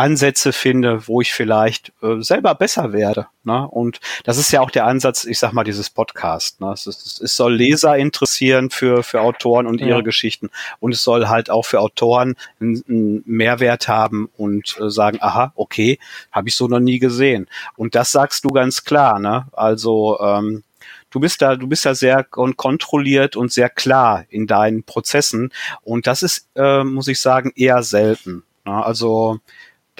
Ansätze finde, wo ich vielleicht äh, selber besser werde. Ne? Und das ist ja auch der Ansatz, ich sag mal, dieses Podcast. Ne? Es, ist, es soll Leser interessieren für, für Autoren und ja. ihre Geschichten. Und es soll halt auch für Autoren einen, einen Mehrwert haben und äh, sagen, aha, okay, habe ich so noch nie gesehen. Und das sagst du ganz klar. Ne? Also ähm, du bist da, du bist da sehr kontrolliert und sehr klar in deinen Prozessen. Und das ist, äh, muss ich sagen, eher selten. Ne? Also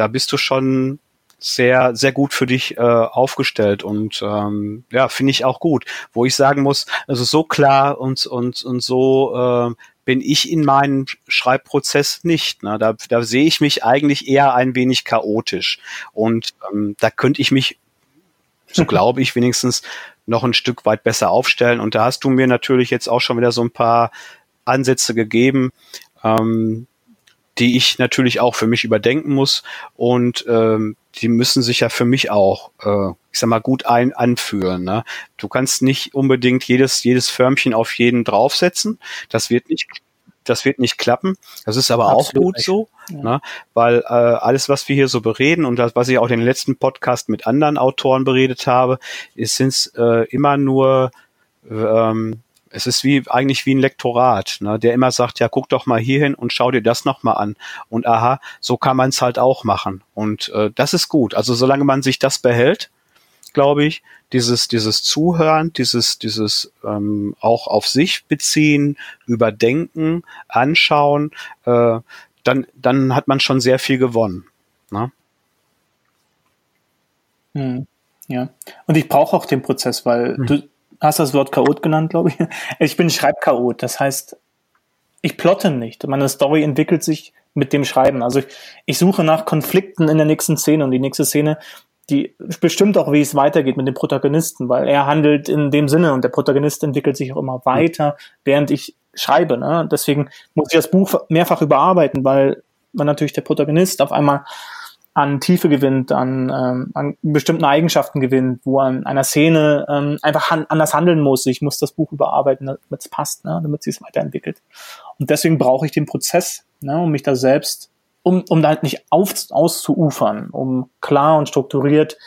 da bist du schon sehr, sehr gut für dich äh, aufgestellt und ähm, ja, finde ich auch gut. Wo ich sagen muss, also so klar und, und, und so äh, bin ich in meinem Schreibprozess nicht. Ne? Da, da sehe ich mich eigentlich eher ein wenig chaotisch. Und ähm, da könnte ich mich, so glaube ich wenigstens, noch ein Stück weit besser aufstellen. Und da hast du mir natürlich jetzt auch schon wieder so ein paar Ansätze gegeben, ähm, die ich natürlich auch für mich überdenken muss und ähm, die müssen sich ja für mich auch, äh, ich sag mal, gut ein anführen. Ne? Du kannst nicht unbedingt jedes jedes Förmchen auf jeden draufsetzen. Das wird nicht das wird nicht klappen. Das ist aber Absolut auch gut nicht. so, ja. ne? weil äh, alles, was wir hier so bereden und das, was ich auch in den letzten Podcast mit anderen Autoren beredet habe, sind äh, immer nur ähm, es ist wie eigentlich wie ein Lektorat, ne, der immer sagt, ja, guck doch mal hierhin und schau dir das nochmal an. Und aha, so kann man es halt auch machen. Und äh, das ist gut. Also solange man sich das behält, glaube ich, dieses, dieses Zuhören, dieses, dieses ähm, auch auf sich beziehen, überdenken, anschauen, äh, dann, dann hat man schon sehr viel gewonnen. Ne? Hm, ja. Und ich brauche auch den Prozess, weil hm. du hast das Wort Chaot genannt, glaube ich. Ich bin Schreibchaot. Das heißt, ich plotte nicht. Meine Story entwickelt sich mit dem Schreiben. Also ich, ich suche nach Konflikten in der nächsten Szene und die nächste Szene die bestimmt auch, wie es weitergeht mit dem Protagonisten, weil er handelt in dem Sinne und der Protagonist entwickelt sich auch immer weiter, während ich schreibe. Ne? Deswegen muss ich das Buch mehrfach überarbeiten, weil man natürlich der Protagonist auf einmal an Tiefe gewinnt, an, ähm, an bestimmten Eigenschaften gewinnt, wo an einer Szene ähm, einfach han anders handeln muss. Ich muss das Buch überarbeiten, damit es passt, ne? damit es sich weiterentwickelt. Und deswegen brauche ich den Prozess, ne? um mich da selbst um, um da halt nicht auf, auszuufern, um klar und strukturiert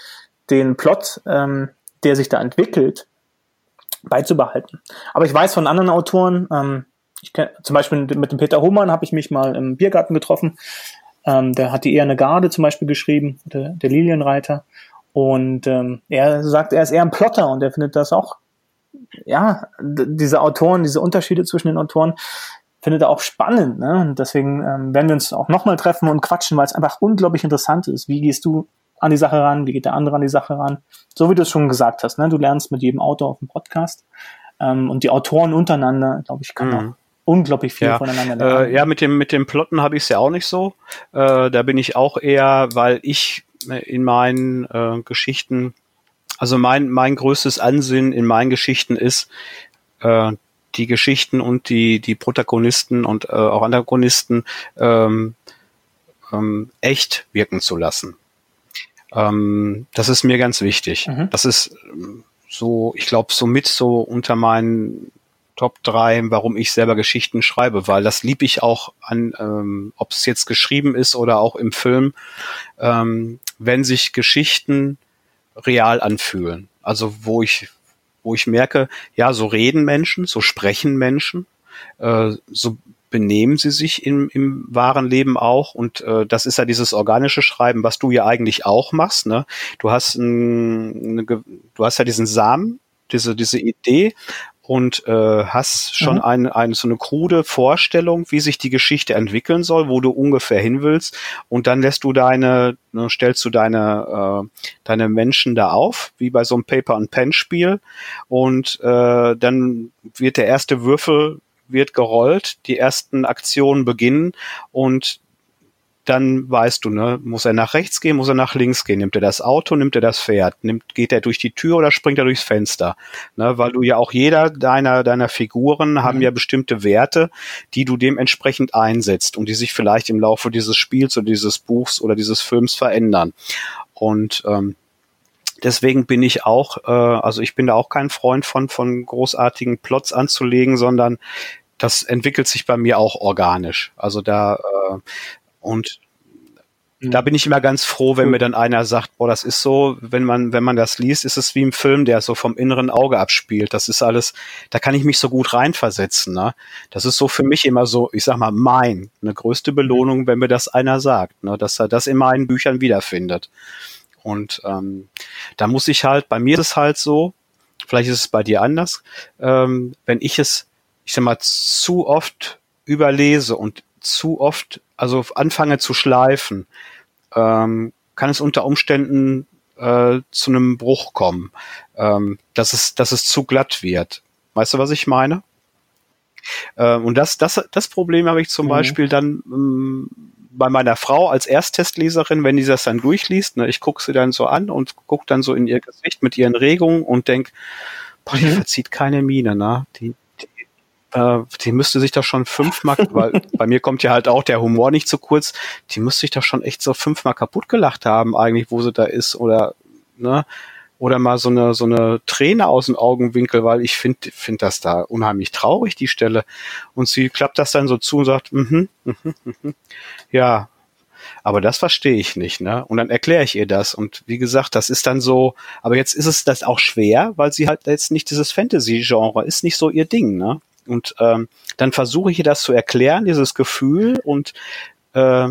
den Plot, ähm, der sich da entwickelt, beizubehalten. Aber ich weiß von anderen Autoren, ähm, ich kenn, zum Beispiel mit dem Peter Hohmann habe ich mich mal im Biergarten getroffen. Ähm, der hat die Eher eine Garde zum Beispiel geschrieben, der, der Lilienreiter. Und ähm, er sagt, er ist eher ein Plotter und er findet das auch, ja, diese Autoren, diese Unterschiede zwischen den Autoren, findet er auch spannend. Ne? Und deswegen ähm, werden wir uns auch nochmal treffen und quatschen, weil es einfach unglaublich interessant ist. Wie gehst du an die Sache ran? Wie geht der andere an die Sache ran? So wie du es schon gesagt hast. Ne? Du lernst mit jedem Autor auf dem Podcast. Ähm, und die Autoren untereinander, glaube ich, kann mhm. Unglaublich viel ja. voneinander lernen. Äh, ja, mit dem, mit dem Plotten habe ich es ja auch nicht so. Äh, da bin ich auch eher, weil ich in meinen äh, Geschichten, also mein, mein größtes Ansinnen in meinen Geschichten ist, äh, die Geschichten und die, die Protagonisten und äh, auch Antagonisten ähm, ähm, echt wirken zu lassen. Ähm, das ist mir ganz wichtig. Mhm. Das ist ähm, so, ich glaube, so mit so unter meinen Top 3, warum ich selber Geschichten schreibe, weil das lieb ich auch an, ähm, ob es jetzt geschrieben ist oder auch im Film, ähm, wenn sich Geschichten real anfühlen. Also wo ich wo ich merke, ja, so reden Menschen, so sprechen Menschen, äh, so benehmen sie sich im, im wahren Leben auch. Und äh, das ist ja dieses organische Schreiben, was du ja eigentlich auch machst. Ne? Du hast ein, eine, du hast ja diesen Samen, diese, diese Idee und äh, hast schon mhm. eine, eine so eine krude Vorstellung, wie sich die Geschichte entwickeln soll, wo du ungefähr hin willst, und dann lässt du deine, ne, stellst du deine äh, deine Menschen da auf, wie bei so einem Paper and Pen Spiel, und äh, dann wird der erste Würfel wird gerollt, die ersten Aktionen beginnen. Und dann weißt du, ne, muss er nach rechts gehen, muss er nach links gehen, nimmt er das Auto, nimmt er das Pferd, nimmt, geht er durch die Tür oder springt er durchs Fenster, ne, weil du ja auch jeder deiner, deiner Figuren mhm. haben ja bestimmte Werte, die du dementsprechend einsetzt und die sich vielleicht im Laufe dieses Spiels oder dieses Buchs oder dieses Films verändern. Und ähm, deswegen bin ich auch, äh, also ich bin da auch kein Freund von, von großartigen Plots anzulegen, sondern das entwickelt sich bei mir auch organisch. Also da äh, und da bin ich immer ganz froh, wenn mir dann einer sagt, boah, das ist so, wenn man, wenn man das liest, ist es wie ein Film, der so vom inneren Auge abspielt. Das ist alles, da kann ich mich so gut reinversetzen. Ne? Das ist so für mich immer so, ich sag mal, mein, eine größte Belohnung, wenn mir das einer sagt, ne? dass er das in meinen Büchern wiederfindet. Und ähm, da muss ich halt, bei mir ist es halt so, vielleicht ist es bei dir anders, ähm, wenn ich es, ich sag mal, zu oft überlese und zu oft, also anfange zu schleifen, ähm, kann es unter Umständen äh, zu einem Bruch kommen, ähm, dass es, dass es zu glatt wird. Weißt du, was ich meine? Ähm, und das, das, das Problem habe ich zum mhm. Beispiel dann ähm, bei meiner Frau als Ersttestleserin, wenn die das dann durchliest, ne, ich gucke sie dann so an und gucke dann so in ihr Gesicht mit ihren Regungen und denk, boah, die mhm. verzieht keine Miene, ne? Die, äh, die müsste sich doch schon fünfmal, weil bei mir kommt ja halt auch der Humor nicht zu kurz, die müsste sich doch schon echt so fünfmal kaputt gelacht haben, eigentlich, wo sie da ist, oder, ne? Oder mal so eine, so eine Träne aus dem Augenwinkel, weil ich finde find das da unheimlich traurig, die Stelle. Und sie klappt das dann so zu und sagt, mhm, mhm, mhm. ja, aber das verstehe ich nicht, ne? Und dann erkläre ich ihr das. Und wie gesagt, das ist dann so, aber jetzt ist es das auch schwer, weil sie halt jetzt nicht dieses Fantasy-Genre ist nicht so ihr Ding, ne? Und ähm, dann versuche ich ihr das zu erklären, dieses Gefühl, und äh,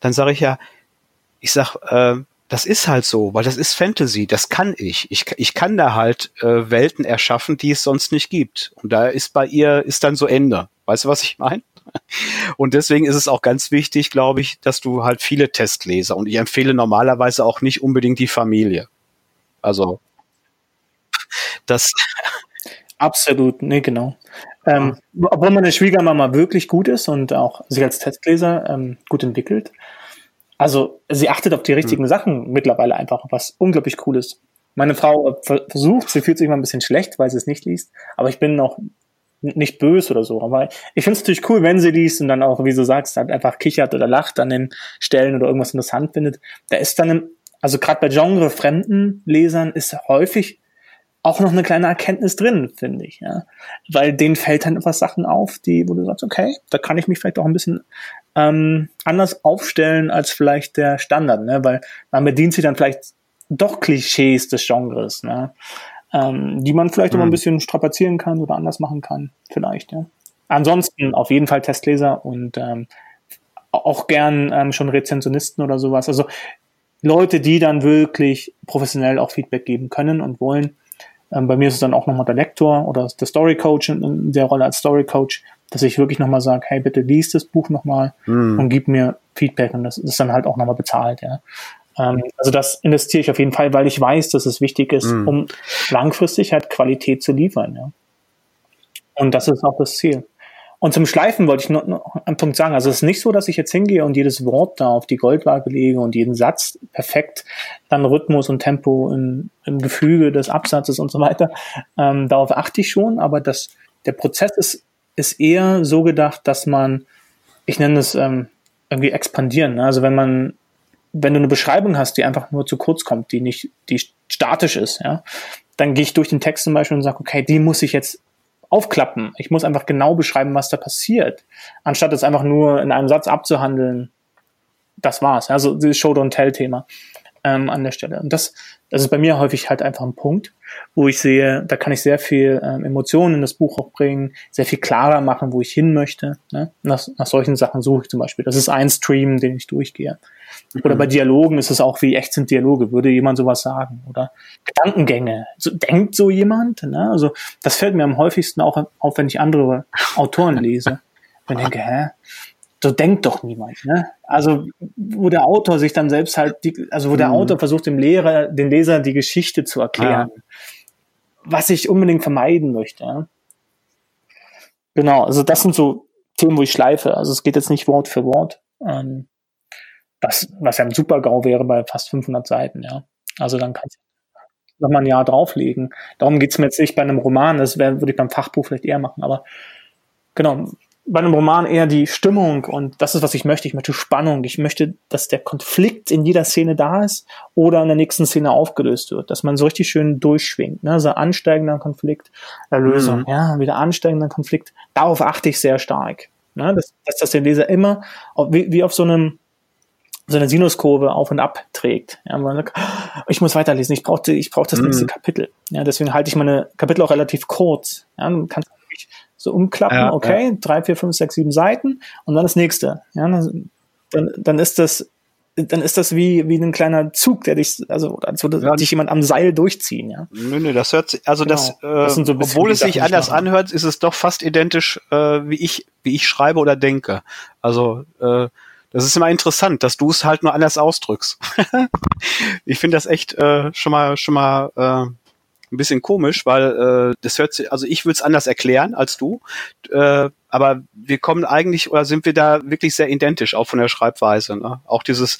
dann sage ich ja, ich sag, äh, das ist halt so, weil das ist Fantasy, das kann ich. Ich, ich kann da halt äh, Welten erschaffen, die es sonst nicht gibt. Und da ist bei ihr, ist dann so Ende. Weißt du, was ich meine? Und deswegen ist es auch ganz wichtig, glaube ich, dass du halt viele Testleser und ich empfehle normalerweise auch nicht unbedingt die Familie. Also das Absolut, nee, genau. Ähm, obwohl meine Schwiegermama wirklich gut ist und auch sich als Testleser ähm, gut entwickelt. Also sie achtet auf die richtigen mhm. Sachen mittlerweile einfach, was unglaublich cool ist. Meine Frau versucht, sie fühlt sich immer ein bisschen schlecht, weil sie es nicht liest, aber ich bin noch nicht böse oder so. Aber ich finde es natürlich cool, wenn sie liest und dann auch, wie du sagst, halt einfach kichert oder lacht an den Stellen oder irgendwas interessant findet. Da ist dann, im, also gerade bei Genre-fremden Lesern ist häufig auch noch eine kleine Erkenntnis drin, finde ich. Ja? Weil denen fällt dann etwas Sachen auf, die, wo du sagst, okay, da kann ich mich vielleicht auch ein bisschen ähm, anders aufstellen als vielleicht der Standard, ne? weil man bedient sich dann vielleicht doch Klischees des Genres, ne? ähm, die man vielleicht mhm. auch ein bisschen strapazieren kann oder anders machen kann, vielleicht. Ja? Ansonsten auf jeden Fall Testleser und ähm, auch gern ähm, schon Rezensionisten oder sowas. Also Leute, die dann wirklich professionell auch Feedback geben können und wollen ähm, bei mir ist es dann auch nochmal der Lektor oder der Story Coach in der Rolle als Story Coach, dass ich wirklich nochmal sage, hey, bitte lies das Buch nochmal mhm. und gib mir Feedback und das ist dann halt auch nochmal bezahlt, ja. Ähm, also das investiere ich auf jeden Fall, weil ich weiß, dass es wichtig ist, mhm. um langfristig halt Qualität zu liefern, ja. Und das ist auch das Ziel. Und zum Schleifen wollte ich nur, nur einen Punkt sagen. Also es ist nicht so, dass ich jetzt hingehe und jedes Wort da auf die Goldwaage lege und jeden Satz perfekt dann Rhythmus und Tempo im, im Gefüge des Absatzes und so weiter. Ähm, darauf achte ich schon, aber das, der Prozess ist, ist eher so gedacht, dass man, ich nenne es ähm, irgendwie expandieren. Also wenn man, wenn du eine Beschreibung hast, die einfach nur zu kurz kommt, die nicht, die statisch ist, ja, dann gehe ich durch den Text zum Beispiel und sage, okay, die muss ich jetzt aufklappen. Ich muss einfach genau beschreiben, was da passiert, anstatt es einfach nur in einem Satz abzuhandeln. Das war's. Also dieses Show-Don't-Tell-Thema ähm, an der Stelle. Und das, das ist bei mir häufig halt einfach ein Punkt, wo ich sehe, da kann ich sehr viel ähm, Emotionen in das Buch auch bringen, sehr viel klarer machen, wo ich hin möchte. Ne? Nach, nach solchen Sachen suche ich zum Beispiel. Das ist ein Stream, den ich durchgehe. Oder bei mhm. Dialogen ist es auch, wie echt sind Dialoge, würde jemand sowas sagen? Oder Gedankengänge. So, denkt so jemand? Ne? Also das fällt mir am häufigsten auch auf, wenn ich andere Autoren lese. Und denke, hä? So denkt doch niemand. Ne? Also wo der Autor sich dann selbst halt, die, also wo der mhm. Autor versucht dem Lehrer, den Leser die Geschichte zu erklären, ja. was ich unbedingt vermeiden möchte. Genau, also das sind so Themen, wo ich schleife. Also es geht jetzt nicht Wort für Wort. Ähm, was, was ja ein super GAU wäre bei fast 500 Seiten, ja. Also dann kannst du nochmal ein Jahr drauflegen. Darum geht's mir jetzt nicht bei einem Roman, das wär, würde ich beim Fachbuch vielleicht eher machen, aber genau, bei einem Roman eher die Stimmung und das ist, was ich möchte. Ich möchte Spannung. Ich möchte, dass der Konflikt in jeder Szene da ist oder in der nächsten Szene aufgelöst wird, dass man so richtig schön durchschwingt. Ne? Also ansteigender Konflikt, Erlösung, mhm. ja, wieder ansteigender Konflikt. Darauf achte ich sehr stark. Ne? Dass, dass das den Leser immer wie, wie auf so einem so eine Sinuskurve auf und ab trägt. Ja, man sagt, ich muss weiterlesen, ich brauche ich brauch das mhm. nächste Kapitel. Ja, deswegen halte ich meine Kapitel auch relativ kurz. Ja, du kannst so umklappen, ja, okay, ja. drei, vier, fünf, sechs, sieben Seiten und dann das nächste. Ja, dann, dann ist das dann ist das wie, wie ein kleiner Zug, der dich, also als würde ja. dich jemand am Seil durchziehen, ja. Nö, nö, das hört sich, also genau. das, das äh, so obwohl es sich anders anhört, ist es doch fast identisch, äh, wie ich, wie ich schreibe oder denke. Also, äh, das ist immer interessant, dass du es halt nur anders ausdrückst. ich finde das echt äh, schon mal, schon mal äh, ein bisschen komisch, weil äh, das hört sich, also ich würde es anders erklären als du, äh, aber wir kommen eigentlich oder sind wir da wirklich sehr identisch, auch von der Schreibweise. Ne? Auch dieses,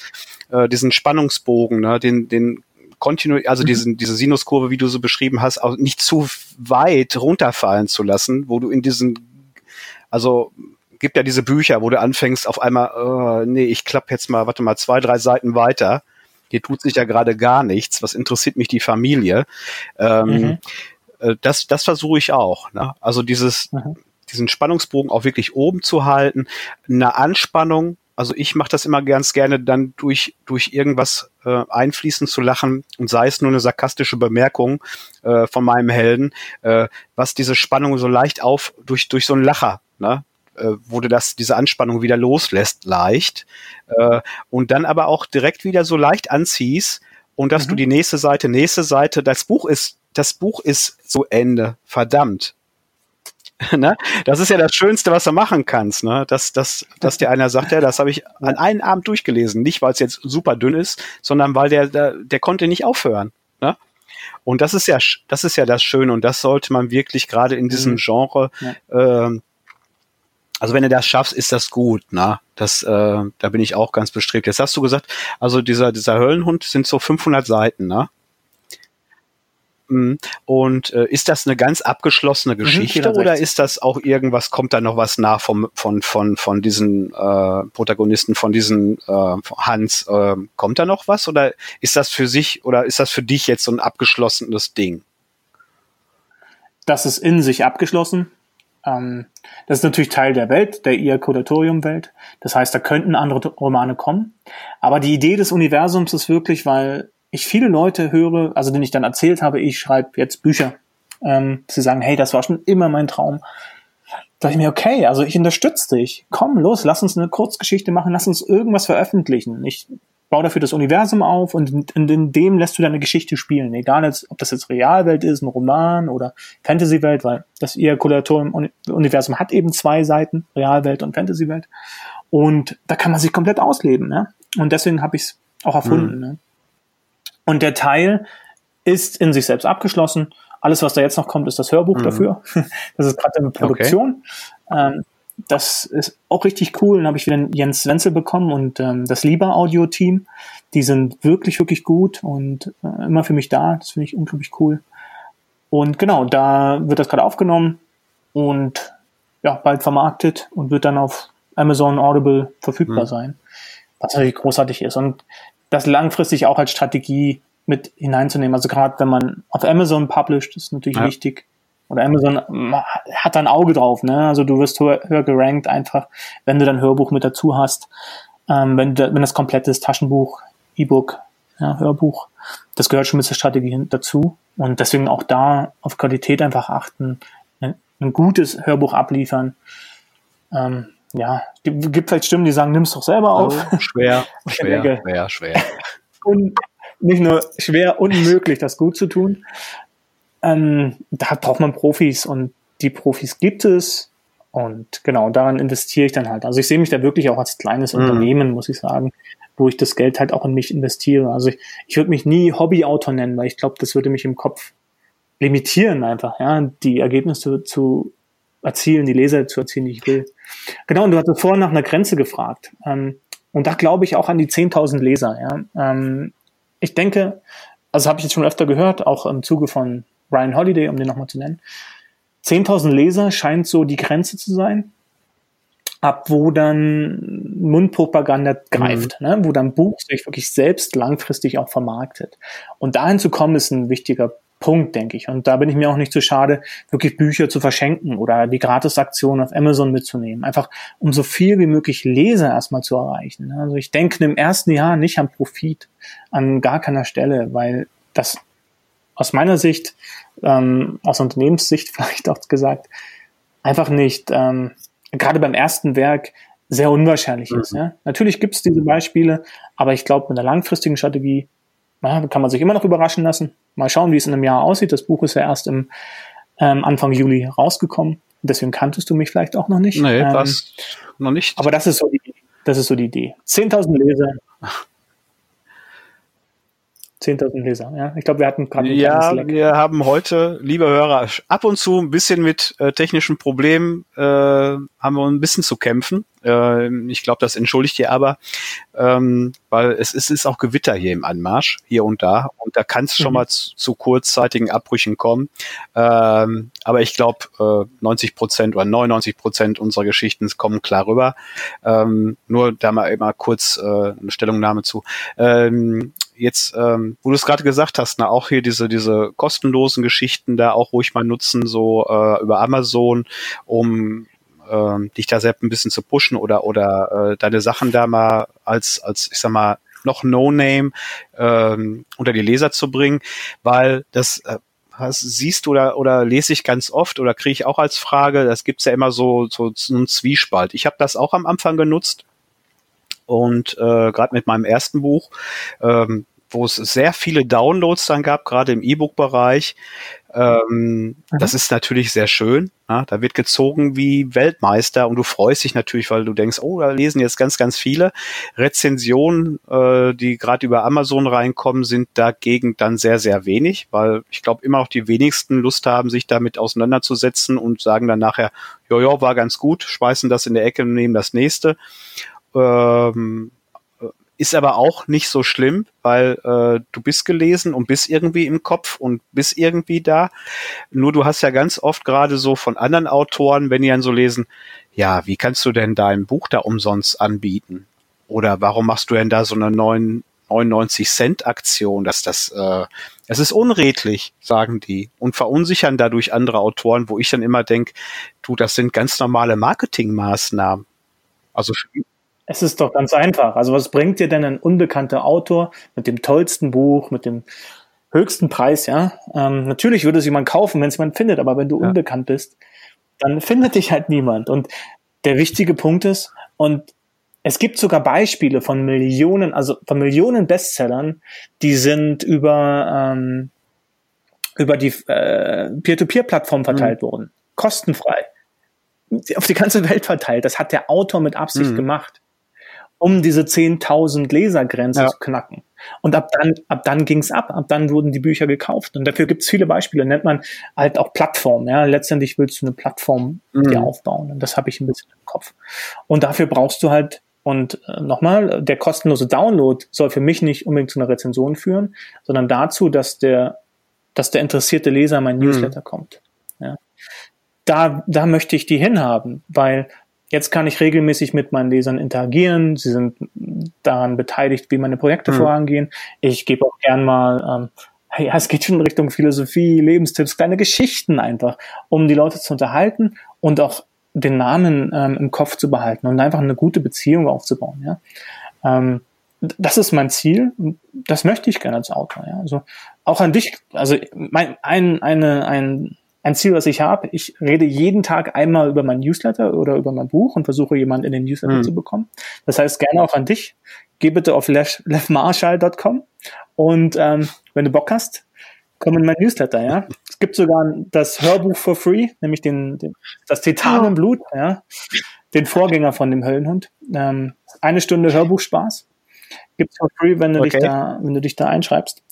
äh, diesen Spannungsbogen, ne? den, den kontinu also mhm. diesen, diese Sinuskurve, wie du so beschrieben hast, auch nicht zu weit runterfallen zu lassen, wo du in diesen, also gibt ja diese Bücher, wo du anfängst auf einmal, uh, nee, ich klappe jetzt mal, warte mal, zwei, drei Seiten weiter hier tut sich ja gerade gar nichts, was interessiert mich die Familie. Ähm, mhm. Äh, das, das versuche ich auch. Ne? Also dieses, mhm. diesen Spannungsbogen auch wirklich oben zu halten, eine Anspannung, also ich mache das immer ganz gerne dann durch, durch irgendwas äh, einfließen zu lachen und sei es nur eine sarkastische Bemerkung äh, von meinem Helden, äh, was diese Spannung so leicht auf durch, durch so einen Lacher ne? Äh, wo du das, diese Anspannung wieder loslässt, leicht, äh, und dann aber auch direkt wieder so leicht anziehst und dass mhm. du die nächste Seite, nächste Seite, das Buch ist, das Buch ist zu Ende, verdammt. ne? Das ist ja das Schönste, was du machen kannst, ne? Dass, dass, dass dir einer sagt, ja, das habe ich an einem Abend durchgelesen. Nicht, weil es jetzt super dünn ist, sondern weil der, der, der konnte nicht aufhören. Ne? Und das ist ja, das ist ja das Schöne und das sollte man wirklich gerade in diesem mhm. Genre ja. äh, also wenn du das schaffst, ist das gut, na? Das, äh, da bin ich auch ganz bestrebt. Jetzt hast du gesagt, also dieser dieser Höllenhund sind so 500 Seiten, ne? Mhm. Und äh, ist das eine ganz abgeschlossene mhm, Geschichte mhm, oder ist das auch irgendwas, kommt da noch was nach vom, von, von, von diesen äh, Protagonisten, von diesen äh, Hans, äh, kommt da noch was oder ist das für sich oder ist das für dich jetzt so ein abgeschlossenes Ding? Das ist in sich abgeschlossen. Ähm, das ist natürlich Teil der Welt, der Iacodatorium-Welt. Das heißt, da könnten andere Romane kommen. Aber die Idee des Universums ist wirklich, weil ich viele Leute höre, also denen ich dann erzählt habe, ich schreibe jetzt Bücher. Ähm, sie sagen, hey, das war schon immer mein Traum. Da ich mir, okay, also ich unterstütze dich. Komm, los, lass uns eine Kurzgeschichte machen, lass uns irgendwas veröffentlichen. Ich bau dafür das Universum auf und in, in, dem lässt du deine Geschichte spielen. Egal, jetzt, ob das jetzt Realwelt ist, ein Roman oder Fantasywelt, weil das Ejakulatorium-Universum hat eben zwei Seiten, Realwelt und Fantasywelt. Und da kann man sich komplett ausleben. Ne? Und deswegen habe ich es auch erfunden. Mhm. Ne? Und der Teil ist in sich selbst abgeschlossen. Alles, was da jetzt noch kommt, ist das Hörbuch mhm. dafür. Das ist gerade in Produktion. Okay. Ähm, das ist auch richtig cool. Dann habe ich wieder Jens Wenzel bekommen und ähm, das Lieber Audio Team. Die sind wirklich, wirklich gut und äh, immer für mich da. Das finde ich unglaublich cool. Und genau, da wird das gerade aufgenommen und ja, bald vermarktet und wird dann auf Amazon Audible verfügbar mhm. sein. Was natürlich großartig ist. Und das langfristig auch als Strategie mit hineinzunehmen. Also gerade wenn man auf Amazon publisht, ist natürlich ja. wichtig, oder Amazon hat da ein Auge drauf, ne? Also du wirst höher, höher gerankt einfach, wenn du dein Hörbuch mit dazu hast. Ähm, wenn, wenn das komplette Taschenbuch, E-Book, ja, Hörbuch, das gehört schon mit zur Strategie dazu. Und deswegen auch da auf Qualität einfach achten, ein, ein gutes Hörbuch abliefern. Ähm, ja, gibt, gibt vielleicht Stimmen, die sagen, nimm es doch selber auf. Oh, schwer, schwer, schwer, schwer. Und nicht nur schwer, unmöglich, das gut zu tun. Ähm, da braucht man Profis und die Profis gibt es. Und genau, daran investiere ich dann halt. Also ich sehe mich da wirklich auch als kleines mhm. Unternehmen, muss ich sagen, wo ich das Geld halt auch in mich investiere. Also ich, ich würde mich nie Hobbyautor nennen, weil ich glaube, das würde mich im Kopf limitieren einfach, ja, die Ergebnisse zu erzielen, die Leser zu erzielen, die ich will. Genau, und du hattest vorhin nach einer Grenze gefragt. Ähm, Und da glaube ich auch an die 10.000 Leser. Ja. Ähm, ich denke, also habe ich jetzt schon öfter gehört, auch im Zuge von Ryan Holiday, um den nochmal zu nennen. 10.000 Leser scheint so die Grenze zu sein, ab wo dann Mundpropaganda greift, mhm. ne? wo dann Buch sich wirklich selbst langfristig auch vermarktet. Und dahin zu kommen, ist ein wichtiger Punkt, denke ich. Und da bin ich mir auch nicht zu schade, wirklich Bücher zu verschenken oder die Gratisaktion auf Amazon mitzunehmen. Einfach um so viel wie möglich Leser erstmal zu erreichen. Also ich denke im ersten Jahr nicht an Profit, an gar keiner Stelle, weil das aus meiner Sicht, ähm, aus Unternehmenssicht vielleicht auch gesagt, einfach nicht, ähm, gerade beim ersten Werk sehr unwahrscheinlich mhm. ist. Ja? Natürlich gibt es diese Beispiele, aber ich glaube, mit einer langfristigen Strategie na, kann man sich immer noch überraschen lassen. Mal schauen, wie es in einem Jahr aussieht. Das Buch ist ja erst im ähm, Anfang Juli rausgekommen. Deswegen kanntest du mich vielleicht auch noch nicht. Nee, ähm, das noch nicht. Aber das ist so die, das ist so die Idee. 10.000 Leser. 10.000 Leser. Ja, ich glaube, wir hatten gerade. Ja, wir haben heute, liebe Hörer, ab und zu ein bisschen mit äh, technischen Problemen äh, haben wir ein bisschen zu kämpfen. Äh, ich glaube, das entschuldigt ihr aber, ähm, weil es ist, ist auch Gewitter hier im Anmarsch, hier und da. Und da kann es schon mhm. mal zu, zu, kurzzeitigen Abbrüchen kommen. Ähm, aber ich glaube, äh, 90 Prozent oder 99 Prozent unserer Geschichten kommen klar rüber. Ähm, nur da mal immer kurz äh, eine Stellungnahme zu. Ähm, jetzt, ähm, wo du es gerade gesagt hast, na, auch hier diese, diese kostenlosen Geschichten da auch ruhig mal nutzen, so äh, über Amazon, um ähm, dich da selbst ein bisschen zu pushen oder oder äh, deine Sachen da mal als als ich sag mal noch No-Name ähm, unter die Leser zu bringen, weil das äh, das siehst du oder, oder lese ich ganz oft oder kriege ich auch als Frage, das gibt's ja immer so, so, so einen Zwiespalt. Ich habe das auch am Anfang genutzt und äh, gerade mit meinem ersten Buch, ähm, wo es sehr viele Downloads dann gab, gerade im E-Book-Bereich. Ähm, mhm. Das ist natürlich sehr schön. Ja? Da wird gezogen wie Weltmeister und du freust dich natürlich, weil du denkst, oh, da lesen jetzt ganz, ganz viele. Rezensionen, äh, die gerade über Amazon reinkommen, sind dagegen dann sehr, sehr wenig, weil ich glaube immer auch die wenigsten Lust haben, sich damit auseinanderzusetzen und sagen dann nachher, ja, ja, war ganz gut, schmeißen das in der Ecke und nehmen das nächste. Ähm, ist aber auch nicht so schlimm, weil äh, du bist gelesen und bist irgendwie im Kopf und bist irgendwie da. Nur du hast ja ganz oft gerade so von anderen Autoren, wenn die dann so lesen, ja, wie kannst du denn dein Buch da umsonst anbieten? Oder warum machst du denn da so eine 99 Cent Aktion? Dass das, äh, es ist unredlich, sagen die und verunsichern dadurch andere Autoren, wo ich dann immer denke, du, das sind ganz normale Marketingmaßnahmen. Also es ist doch ganz einfach. Also was bringt dir denn ein unbekannter Autor mit dem tollsten Buch, mit dem höchsten Preis, ja? Ähm, natürlich würde es jemand kaufen, wenn es jemand findet, aber wenn du ja. unbekannt bist, dann findet dich halt niemand. Und der wichtige Punkt ist, und es gibt sogar Beispiele von Millionen, also von Millionen Bestsellern, die sind über, ähm, über die äh, Peer-to-Peer-Plattform verteilt mhm. worden. Kostenfrei. Auf die ganze Welt verteilt. Das hat der Autor mit Absicht mhm. gemacht um diese 10.000 Lesergrenze ja. zu knacken. Und ab dann, ab dann ging's ab, ab dann wurden die Bücher gekauft. Und dafür gibt's viele Beispiele, nennt man halt auch Plattformen. Ja? Letztendlich willst du eine Plattform mhm. dir aufbauen. Und das habe ich ein bisschen im Kopf. Und dafür brauchst du halt, und äh, nochmal, der kostenlose Download soll für mich nicht unbedingt zu einer Rezension führen, sondern dazu, dass der, dass der interessierte Leser in mein mhm. Newsletter kommt. Ja? Da, da möchte ich die hinhaben, weil Jetzt kann ich regelmäßig mit meinen Lesern interagieren. Sie sind daran beteiligt, wie meine Projekte mhm. vorangehen. Ich gebe auch gern mal, ähm, hey, es geht schon in Richtung Philosophie, Lebenstipps, kleine Geschichten einfach, um die Leute zu unterhalten und auch den Namen ähm, im Kopf zu behalten und einfach eine gute Beziehung aufzubauen. Ja? Ähm, das ist mein Ziel. Das möchte ich gerne als Autor. Ja? Also auch an dich. Also mein, ein, eine, ein ein Ziel, was ich habe. Ich rede jeden Tag einmal über mein Newsletter oder über mein Buch und versuche jemanden in den Newsletter mhm. zu bekommen. Das heißt gerne auch an dich. Geh bitte auf lefmarshall.com und ähm, wenn du Bock hast, komm in mein Newsletter, ja. Es gibt sogar das Hörbuch for free, nämlich den, den das Titanenblut, ja, den Vorgänger von dem Höllenhund. Ähm, eine Stunde Hörbuchspaß gibt's for free, wenn du okay. dich da, wenn du dich da einschreibst.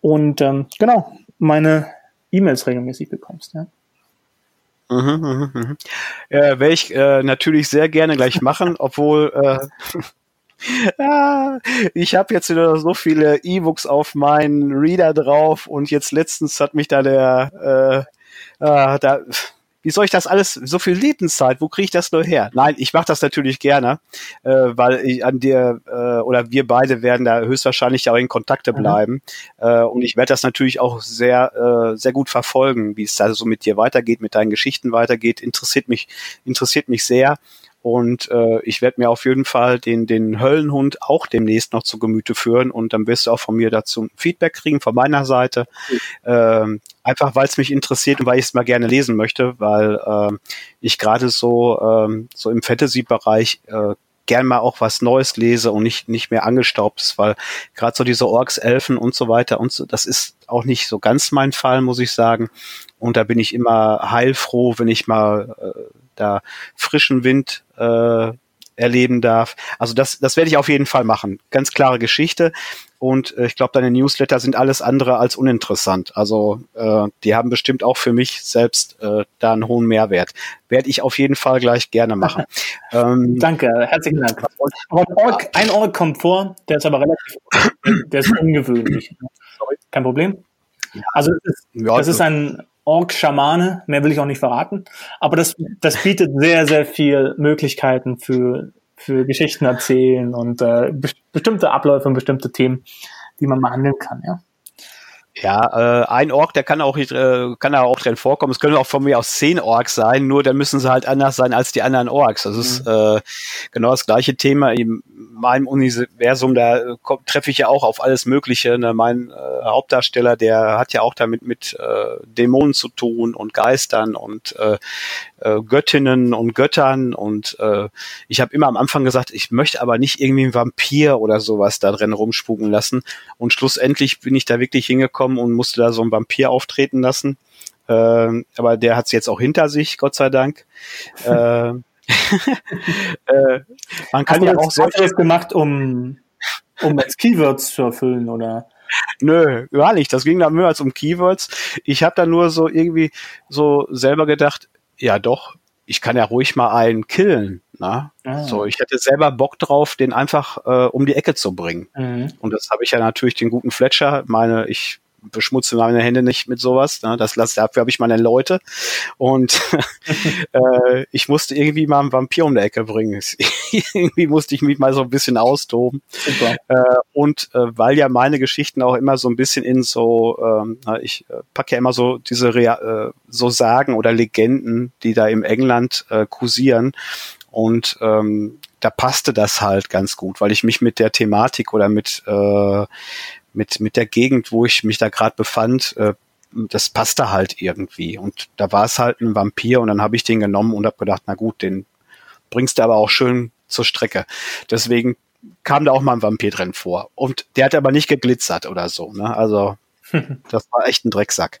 Und ähm, genau, meine E-Mails regelmäßig bekommst. Ja? Mhm, mhm, mhm. Äh, Werde ich äh, natürlich sehr gerne gleich machen, obwohl äh, Ja, ich habe jetzt wieder so viele E-Books auf meinen Reader drauf und jetzt letztens hat mich da der äh, äh, da wie soll ich das alles, so viel Lebenszeit, wo kriege ich das nur her? Nein, ich mache das natürlich gerne, äh, weil ich an dir äh, oder wir beide werden da höchstwahrscheinlich auch in Kontakte mhm. bleiben. Mhm. Äh, und ich werde das natürlich auch sehr, äh, sehr gut verfolgen, wie es da so mit dir weitergeht, mit deinen Geschichten weitergeht. Interessiert mich, interessiert mich sehr. Und äh, ich werde mir auf jeden Fall den, den Höllenhund auch demnächst noch zu Gemüte führen und dann wirst du auch von mir dazu Feedback kriegen von meiner Seite. Ähm, einfach weil es mich interessiert und weil ich es mal gerne lesen möchte, weil äh, ich gerade so, ähm, so im Fantasy-Bereich äh, gern mal auch was Neues lese und nicht, nicht mehr angestaubt ist, weil gerade so diese Orks, Elfen und so weiter und so, das ist auch nicht so ganz mein Fall, muss ich sagen. Und da bin ich immer heilfroh, wenn ich mal äh, da frischen Wind äh, erleben darf. Also das, das werde ich auf jeden Fall machen. Ganz klare Geschichte. Und äh, ich glaube, deine Newsletter sind alles andere als uninteressant. Also äh, die haben bestimmt auch für mich selbst äh, da einen hohen Mehrwert. Werde ich auf jeden Fall gleich gerne machen. ähm, Danke, herzlichen Dank. Org, ein Org kommt vor, der ist aber relativ, der ist ungewöhnlich. Kein Problem. Also es ist, ja, es ist ein Ork-Schamane, mehr will ich auch nicht verraten. Aber das, das bietet sehr, sehr viel Möglichkeiten für, für Geschichten erzählen und äh, bestimmte Abläufe und bestimmte Themen, die man behandeln kann, ja. Ja, äh, ein Ork, der kann auch äh, kann da auch drin vorkommen. Es können auch von mir aus zehn Orks sein, nur dann müssen sie halt anders sein als die anderen Orks. Das ist mhm. äh, genau das gleiche Thema. In meinem Universum, da äh, treffe ich ja auch auf alles Mögliche. Ne? Mein äh, Hauptdarsteller, der hat ja auch damit mit äh, Dämonen zu tun und Geistern und äh, äh, Göttinnen und Göttern. Und äh, ich habe immer am Anfang gesagt, ich möchte aber nicht irgendwie einen Vampir oder sowas da drin rumspuken lassen. Und schlussendlich bin ich da wirklich hingekommen gekommen und musste da so einen Vampir auftreten lassen. Ähm, aber der hat es jetzt auch hinter sich, Gott sei Dank. äh, äh, man kann hast ja auch solche das gemacht, um um als Keywords zu erfüllen oder Nö, gar nicht. Das ging dann mehr als um Keywords. Ich habe da nur so irgendwie so selber gedacht, ja doch, ich kann ja ruhig mal einen killen. Na? Ah. So, ich hätte selber Bock drauf, den einfach äh, um die Ecke zu bringen. Mhm. Und das habe ich ja natürlich den guten Fletcher, meine, ich beschmutze meine Hände nicht mit sowas. Ne? Das lasse dafür habe ich meine Leute. Und äh, ich musste irgendwie mal einen Vampir um die Ecke bringen. irgendwie musste ich mich mal so ein bisschen austoben. Super. Äh, und äh, weil ja meine Geschichten auch immer so ein bisschen in so, ähm, ich äh, packe ja immer so diese Rea äh, so Sagen oder Legenden, die da im England äh, kursieren. Und ähm, da passte das halt ganz gut, weil ich mich mit der Thematik oder mit äh, mit, mit der Gegend, wo ich mich da gerade befand, äh, das passte halt irgendwie. Und da war es halt ein Vampir und dann habe ich den genommen und habe gedacht, na gut, den bringst du aber auch schön zur Strecke. Deswegen kam da auch mal ein Vampir drin vor. Und der hat aber nicht geglitzert oder so. Ne? Also das war echt ein Drecksack.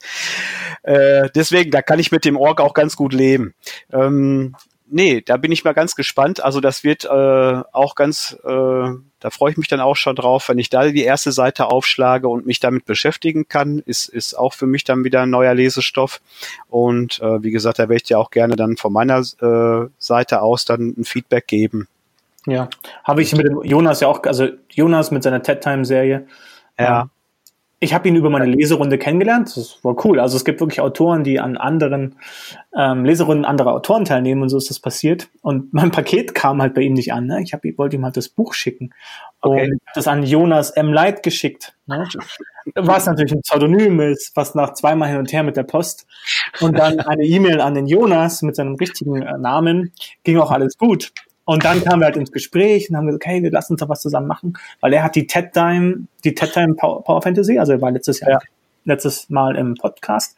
Äh, deswegen, da kann ich mit dem Org auch ganz gut leben. Ähm, nee, da bin ich mal ganz gespannt. Also das wird äh, auch ganz, äh, da freue ich mich dann auch schon drauf, wenn ich da die erste Seite aufschlage und mich damit beschäftigen kann, ist, ist auch für mich dann wieder ein neuer Lesestoff. Und äh, wie gesagt, da werde ich dir auch gerne dann von meiner äh, Seite aus dann ein Feedback geben. Ja, habe ich mit dem Jonas ja auch, also Jonas mit seiner TED Time Serie. Ja. Ähm, ich habe ihn über meine Leserunde kennengelernt. Das war cool. Also es gibt wirklich Autoren, die an anderen ähm, Leserunden anderer Autoren teilnehmen und so ist das passiert. Und mein Paket kam halt bei ihm nicht an. Ne? Ich, hab, ich wollte ihm halt das Buch schicken okay. und das an Jonas M. Light geschickt. Ne? Was natürlich ein Pseudonym ist, was nach zweimal hin und her mit der Post und dann eine E-Mail an den Jonas mit seinem richtigen äh, Namen ging auch alles gut. Und dann kamen wir halt ins Gespräch und haben gesagt, okay, wir lassen uns doch was zusammen machen, weil er hat die TED Time, die TED Time Power, Power Fantasy, also er war letztes Jahr, ja. letztes Mal im Podcast.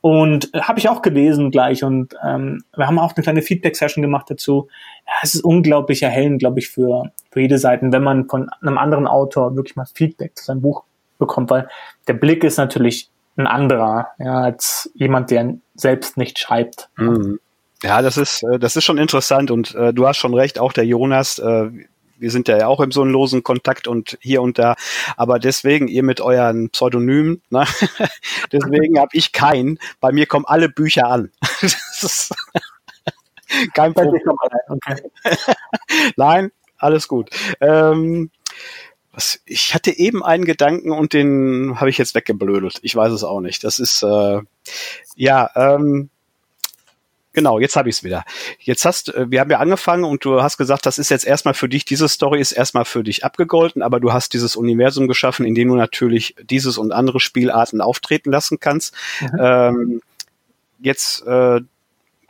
Und äh, habe ich auch gelesen gleich und ähm, wir haben auch eine kleine Feedback-Session gemacht dazu. Ja, es ist unglaublich erhellend, glaube ich, für, für jede Seite, wenn man von einem anderen Autor wirklich mal Feedback zu seinem Buch bekommt, weil der Blick ist natürlich ein anderer, ja, als jemand, der selbst nicht schreibt. Mhm. Ja, das ist, äh, das ist schon interessant und äh, du hast schon recht, auch der Jonas, äh, wir sind ja auch im so einen losen Kontakt und hier und da, aber deswegen, ihr mit euren Pseudonymen, ne? deswegen habe ich keinen. Bei mir kommen alle Bücher an. kein Problem. Okay. Nein, alles gut. Ähm, was, ich hatte eben einen Gedanken und den habe ich jetzt weggeblödelt. Ich weiß es auch nicht. Das ist äh, ja ähm, genau. Jetzt habe ich es wieder. Jetzt hast äh, wir haben ja angefangen und du hast gesagt, das ist jetzt erstmal für dich. Diese Story ist erstmal für dich abgegolten, aber du hast dieses Universum geschaffen, in dem du natürlich dieses und andere Spielarten auftreten lassen kannst. Mhm. Ähm, jetzt äh,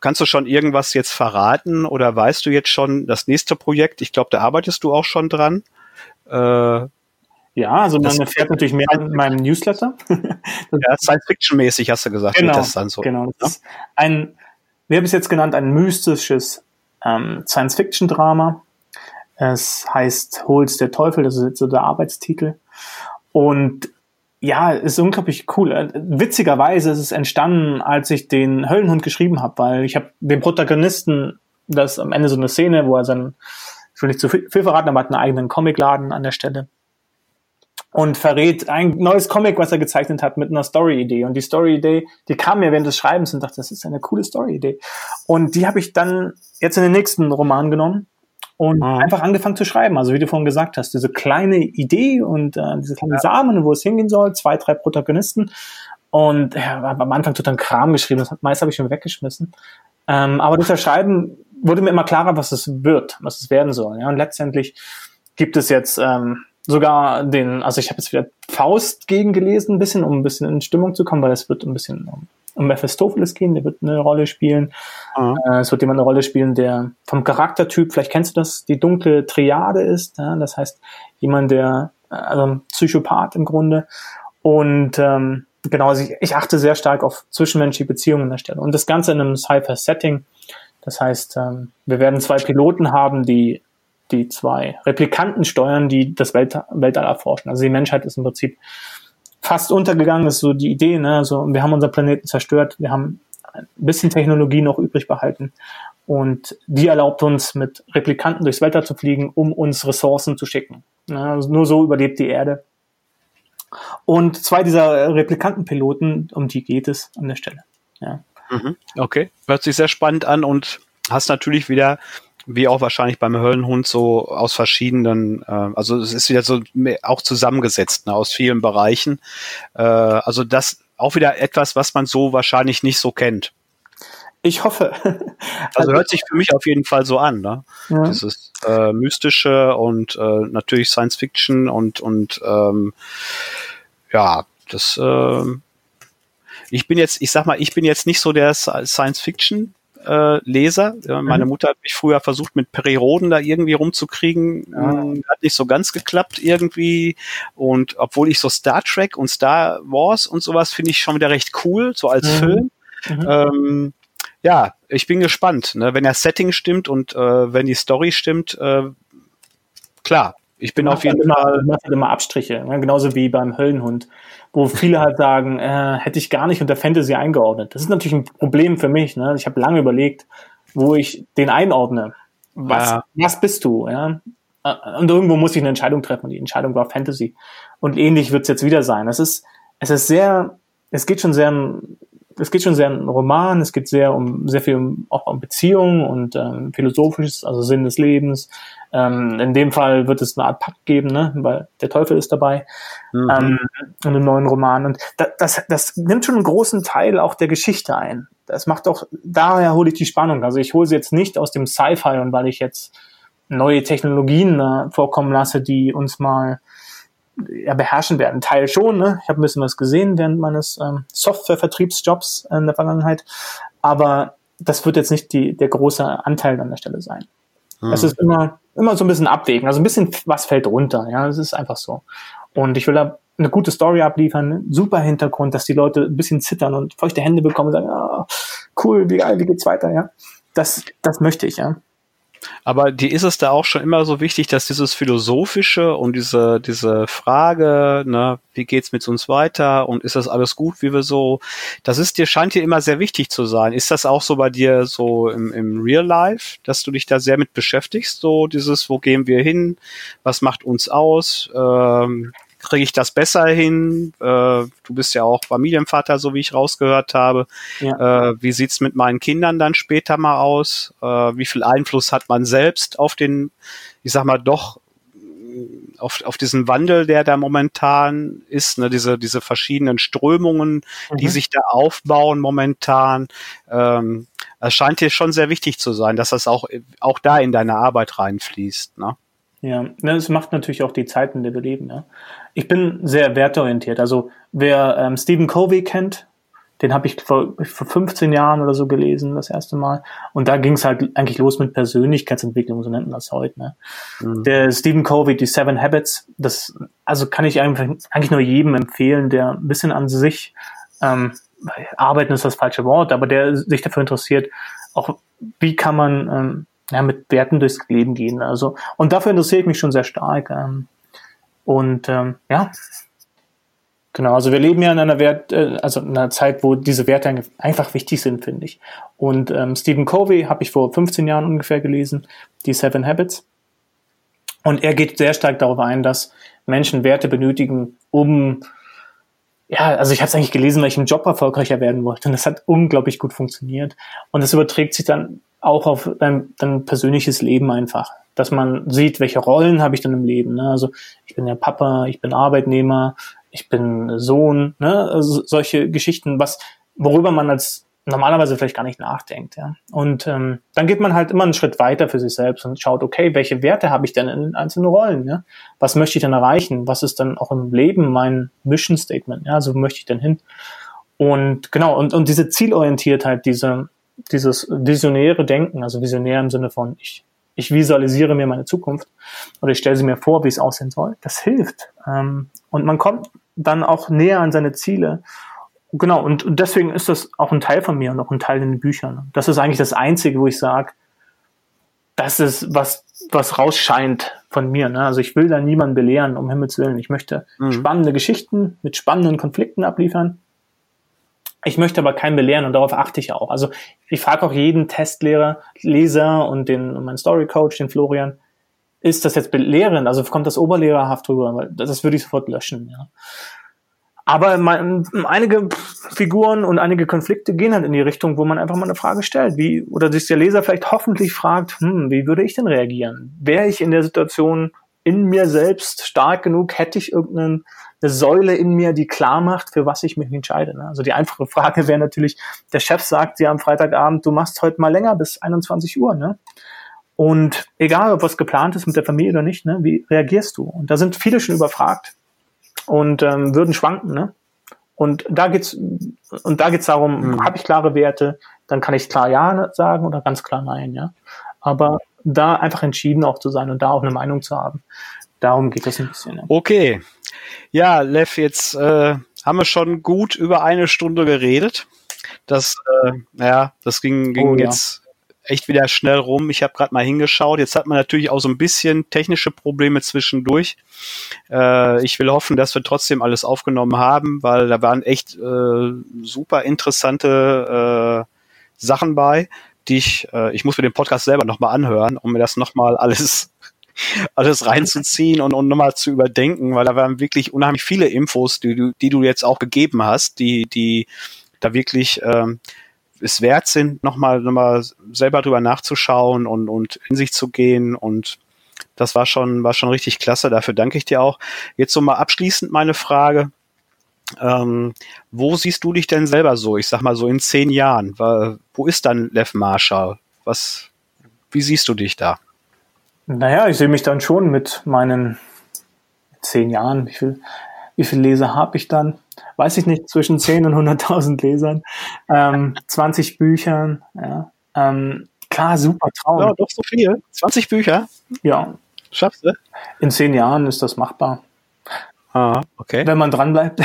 kannst du schon irgendwas jetzt verraten oder weißt du jetzt schon das nächste Projekt? Ich glaube, da arbeitest du auch schon dran. Äh, ja, also man erfährt natürlich mehr in meinem Newsletter. ja, Science-Fiction-mäßig hast du gesagt. Genau, das dann so, genau. Das ist ein, wir haben es jetzt genannt, ein mystisches ähm, Science-Fiction-Drama. Es heißt Holz der Teufel, das ist jetzt so der Arbeitstitel. Und ja, ist unglaublich cool. Witzigerweise ist es entstanden, als ich den Höllenhund geschrieben habe, weil ich habe den Protagonisten, das am Ende so eine Szene, wo er sein ich will nicht zu viel, verraten, aber hat einen eigenen Comicladen an der Stelle und verrät ein neues Comic, was er gezeichnet hat, mit einer Story-Idee. Und die Story-Idee, die kam mir während des Schreibens und dachte, das ist eine coole Story-Idee. Und die habe ich dann jetzt in den nächsten Roman genommen und mhm. einfach angefangen zu schreiben. Also wie du vorhin gesagt hast, diese kleine Idee und äh, diese kleinen ja. Samen, wo es hingehen soll, zwei, drei Protagonisten. Und ja, am Anfang total Kram geschrieben, das meist habe ich schon weggeschmissen. Ähm, aber durch das Schreiben wurde mir immer klarer, was es wird, was es werden soll. Ja? Und letztendlich gibt es jetzt ähm, sogar den, also ich habe jetzt wieder Faust gegen gelesen, ein bisschen, um ein bisschen in Stimmung zu kommen, weil es wird ein bisschen um, um Mephistopheles gehen, der wird eine Rolle spielen. Mhm. Äh, es wird jemand eine Rolle spielen, der vom Charaktertyp, vielleicht kennst du das, die dunkle Triade ist. Ja? Das heißt, jemand, der, äh, also Psychopath im Grunde. Und ähm, genau, also ich, ich achte sehr stark auf zwischenmenschliche Beziehungen an der Stelle. Und das Ganze in einem Cypher-Setting. Das heißt, ähm, wir werden zwei Piloten haben, die die zwei Replikanten steuern, die das Welt Weltall erforschen. Also die Menschheit ist im Prinzip fast untergegangen, das ist so die Idee. Ne? Also wir haben unseren Planeten zerstört, wir haben ein bisschen Technologie noch übrig behalten und die erlaubt uns, mit Replikanten durchs Weltall zu fliegen, um uns Ressourcen zu schicken. Ne? Also nur so überlebt die Erde. Und zwei dieser Replikantenpiloten, um die geht es an der Stelle. Ja. Mhm. Okay, hört sich sehr spannend an und hast natürlich wieder, wie auch wahrscheinlich beim Höllenhund, so aus verschiedenen, äh, also es ist wieder so auch zusammengesetzt ne, aus vielen Bereichen. Äh, also das auch wieder etwas, was man so wahrscheinlich nicht so kennt. Ich hoffe. also hört sich für mich auf jeden Fall so an, ne? Ja. Dieses äh, mystische und äh, natürlich Science Fiction und und ähm, ja, das äh, ich bin jetzt, ich sag mal, ich bin jetzt nicht so der Science Fiction äh, Leser. Meine mhm. Mutter hat mich früher versucht, mit Periroden da irgendwie rumzukriegen. Mhm. Hat nicht so ganz geklappt irgendwie. Und obwohl ich so Star Trek und Star Wars und sowas finde ich schon wieder recht cool, so als mhm. Film. Mhm. Ähm, ja, ich bin gespannt. Ne? Wenn das Setting stimmt und äh, wenn die Story stimmt, äh, klar, ich bin auf jeden halt Fall. Immer, halt immer Abstriche, ne? genauso wie beim Höllenhund, wo viele halt sagen, äh, hätte ich gar nicht unter Fantasy eingeordnet. Das ist natürlich ein Problem für mich. Ne? Ich habe lange überlegt, wo ich den einordne. Was, ja. was bist du? Ja? Und irgendwo muss ich eine Entscheidung treffen. Und die Entscheidung war Fantasy. Und ähnlich wird es jetzt wieder sein. Es ist, es ist sehr, es geht schon sehr es geht schon sehr um Roman, es geht sehr um sehr viel um, auch um Beziehungen und ähm, philosophisches, also Sinn des Lebens. Ähm, in dem Fall wird es eine Art Pakt geben, ne? weil der Teufel ist dabei mhm. ähm, in einem neuen Roman. Und das, das, das nimmt schon einen großen Teil auch der Geschichte ein. Das macht auch, daher hole ich die Spannung. Also ich hole sie jetzt nicht aus dem Sci-Fi und weil ich jetzt neue Technologien äh, vorkommen lasse, die uns mal ja, beherrschen werden. Teil schon, ne? Ich habe ein bisschen was gesehen während meines ähm, Softwarevertriebsjobs in der Vergangenheit, aber das wird jetzt nicht die, der große Anteil an der Stelle sein. Hm. Es ist immer, immer so ein bisschen abwägen, also ein bisschen was fällt runter, ja, es ist einfach so. Und ich will da eine gute Story abliefern, super Hintergrund, dass die Leute ein bisschen zittern und feuchte Hände bekommen und sagen, ah, cool, wie geil, wie geht's weiter, ja. Das, das möchte ich, ja. Aber dir ist es da auch schon immer so wichtig, dass dieses Philosophische und diese, diese Frage, ne, wie geht's mit uns weiter und ist das alles gut, wie wir so, das ist dir, scheint dir immer sehr wichtig zu sein. Ist das auch so bei dir so im, im Real Life, dass du dich da sehr mit beschäftigst, so dieses, wo gehen wir hin, was macht uns aus, ähm, kriege ich das besser hin? Äh, du bist ja auch Familienvater, so wie ich rausgehört habe. Ja. Äh, wie sieht's mit meinen Kindern dann später mal aus? Äh, wie viel Einfluss hat man selbst auf den ich sag mal, doch auf, auf diesen Wandel, der da momentan ist, ne, diese, diese verschiedenen Strömungen, mhm. die sich da aufbauen momentan. Ähm, es scheint dir schon sehr wichtig zu sein, dass das auch, auch da in deine Arbeit reinfließt. Ne? Ja, ne, es macht natürlich auch die Zeiten, in der wir leben. Ja. Ich bin sehr wertorientiert. Also wer ähm, Stephen Covey kennt, den habe ich vor, vor 15 Jahren oder so gelesen, das erste Mal. Und da ging es halt eigentlich los mit Persönlichkeitsentwicklung, so nennt man das heute. Ne? Mhm. Der Stephen Covey, die Seven Habits, das also kann ich eigentlich nur jedem empfehlen, der ein bisschen an sich ähm, arbeiten ist das falsche Wort, aber der sich dafür interessiert, auch wie kann man ähm, ja, mit Werten durchs Leben gehen. Also und dafür interessiere ich mich schon sehr stark. Ähm, und ähm, ja, Genau, also wir leben ja in einer Wert, äh, also in einer Zeit, wo diese Werte einfach wichtig sind, finde ich. Und ähm, Stephen Covey habe ich vor 15 Jahren ungefähr gelesen, die Seven Habits. Und er geht sehr stark darauf ein, dass Menschen Werte benötigen, um ja, also ich habe es eigentlich gelesen, weil ich im Job erfolgreicher werden wollte. Und das hat unglaublich gut funktioniert. Und das überträgt sich dann auch auf dein, dein persönliches Leben einfach. Dass man sieht, welche Rollen habe ich dann im Leben. Ne? Also ich bin der Papa, ich bin Arbeitnehmer, ich bin Sohn, ne, also solche Geschichten, was, worüber man als normalerweise vielleicht gar nicht nachdenkt, ja. Und ähm, dann geht man halt immer einen Schritt weiter für sich selbst und schaut, okay, welche Werte habe ich denn in einzelnen Rollen, ja? Was möchte ich denn erreichen? Was ist dann auch im Leben mein Mission Statement, ja? Also wo möchte ich denn hin? Und genau, und, und diese Zielorientiertheit, diese, dieses visionäre Denken, also visionär im Sinne von, ich ich visualisiere mir meine Zukunft oder ich stelle sie mir vor, wie es aussehen soll. Das hilft. Ähm, und man kommt dann auch näher an seine Ziele. Genau, und, und deswegen ist das auch ein Teil von mir und auch ein Teil in den Büchern. Das ist eigentlich das Einzige, wo ich sage, das ist was, was rausscheint von mir. Ne? Also ich will da niemanden belehren, um Himmels Willen. Ich möchte mhm. spannende Geschichten mit spannenden Konflikten abliefern. Ich möchte aber keinen belehren und darauf achte ich auch. Also ich frage auch jeden Testlehrer, Leser und den und meinen Story Coach, den Florian, ist das jetzt belehrend? Also kommt das oberlehrerhaft drüber? Weil das würde ich sofort löschen. Ja. Aber mein, einige Figuren und einige Konflikte gehen halt in die Richtung, wo man einfach mal eine Frage stellt, wie oder sich der Leser vielleicht hoffentlich fragt, hm, wie würde ich denn reagieren? Wäre ich in der Situation in mir selbst stark genug? Hätte ich irgendeinen eine Säule in mir, die klar macht, für was ich mich entscheide. Ne? Also die einfache Frage wäre natürlich, der Chef sagt dir am Freitagabend, du machst heute mal länger bis 21 Uhr. Ne? Und egal, ob was geplant ist mit der Familie oder nicht, ne, wie reagierst du? Und da sind viele schon überfragt und ähm, würden schwanken. Ne? Und da geht's und da geht's darum, mhm. habe ich klare Werte, dann kann ich klar ja sagen oder ganz klar nein, ja. Aber da einfach entschieden auch zu sein und da auch eine Meinung zu haben. Darum geht es ein bisschen. Ne? Okay, ja, Lev, jetzt äh, haben wir schon gut über eine Stunde geredet. Das, äh, ja, das ging, ging oh, jetzt ja. echt wieder schnell rum. Ich habe gerade mal hingeschaut. Jetzt hat man natürlich auch so ein bisschen technische Probleme zwischendurch. Äh, ich will hoffen, dass wir trotzdem alles aufgenommen haben, weil da waren echt äh, super interessante äh, Sachen bei, die ich, äh, ich muss mir den Podcast selber nochmal anhören, um mir das nochmal alles alles reinzuziehen und, und nochmal zu überdenken, weil da waren wirklich unheimlich viele Infos, die du, die du jetzt auch gegeben hast, die, die da wirklich ähm, es wert sind, nochmal noch mal selber drüber nachzuschauen und, und in sich zu gehen und das war schon, war schon richtig klasse. Dafür danke ich dir auch. Jetzt so mal abschließend meine Frage. Ähm, wo siehst du dich denn selber so? Ich sag mal so in zehn Jahren. Wo ist dann Lev Marshall? Was, wie siehst du dich da? Naja, ich sehe mich dann schon mit meinen zehn Jahren. Wie viel, wie viele Leser habe ich dann? Weiß ich nicht, zwischen 10 und 100.000 Lesern, ähm, 20 Büchern. Ja. Ähm, klar, super Traum. Ja, doch so viel. 20 Bücher? Ja. Schaffst du? In zehn Jahren ist das machbar. Ah, okay. Wenn man dran bleibt.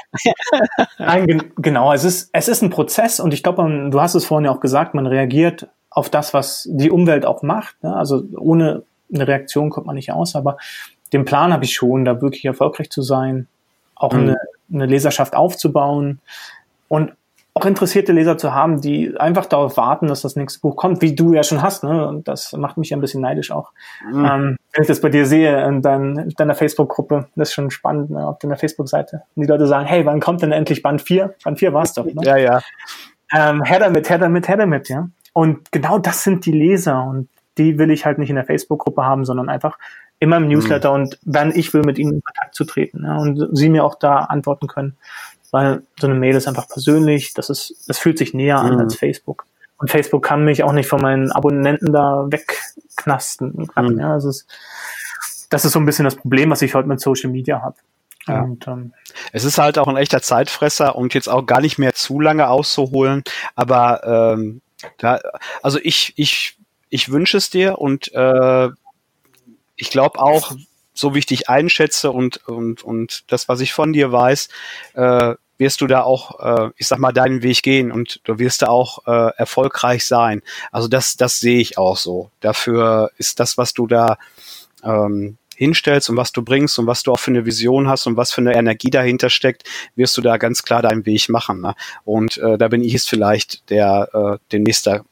Nein, gen genau. Es ist, es ist ein Prozess und ich glaube, du hast es vorhin ja auch gesagt, man reagiert auf das, was die Umwelt auch macht. Ne? Also ohne eine Reaktion kommt man nicht aus, aber den Plan habe ich schon, da wirklich erfolgreich zu sein, auch mhm. eine, eine Leserschaft aufzubauen und auch interessierte Leser zu haben, die einfach darauf warten, dass das nächste Buch kommt, wie du ja schon hast. Ne? Und das macht mich ein bisschen neidisch auch. Mhm. Ähm, wenn ich das bei dir sehe in, dein, in deiner Facebook-Gruppe, das ist schon spannend ne? auf deiner Facebook-Seite. Und die Leute sagen, hey, wann kommt denn endlich Band 4? Band 4 war es doch. Ne? Ja, ja. Ähm, her damit, her damit, her damit, ja. Und genau das sind die Leser und die will ich halt nicht in der Facebook-Gruppe haben, sondern einfach immer im Newsletter mhm. und wenn ich will, mit ihnen in Kontakt zu treten ja, und sie mir auch da antworten können. Weil so eine Mail ist einfach persönlich, das ist, das fühlt sich näher an mhm. als Facebook. Und Facebook kann mich auch nicht von meinen Abonnenten da wegknasten. Mhm. Ja, das, ist, das ist so ein bisschen das Problem, was ich heute mit Social Media habe. Ja. Und, ähm, es ist halt auch ein echter Zeitfresser und jetzt auch gar nicht mehr zu lange auszuholen, aber ähm, da, also ich, ich, ich wünsche es dir und äh, ich glaube auch, so wie ich dich einschätze und, und, und das, was ich von dir weiß, äh, wirst du da auch, äh, ich sag mal, deinen Weg gehen und du wirst da auch äh, erfolgreich sein. Also das, das sehe ich auch so. Dafür ist das, was du da ähm, hinstellst und was du bringst und was du auch für eine Vision hast und was für eine Energie dahinter steckt, wirst du da ganz klar deinen Weg machen. Ne? Und äh, da bin ich es vielleicht, der äh, den nächster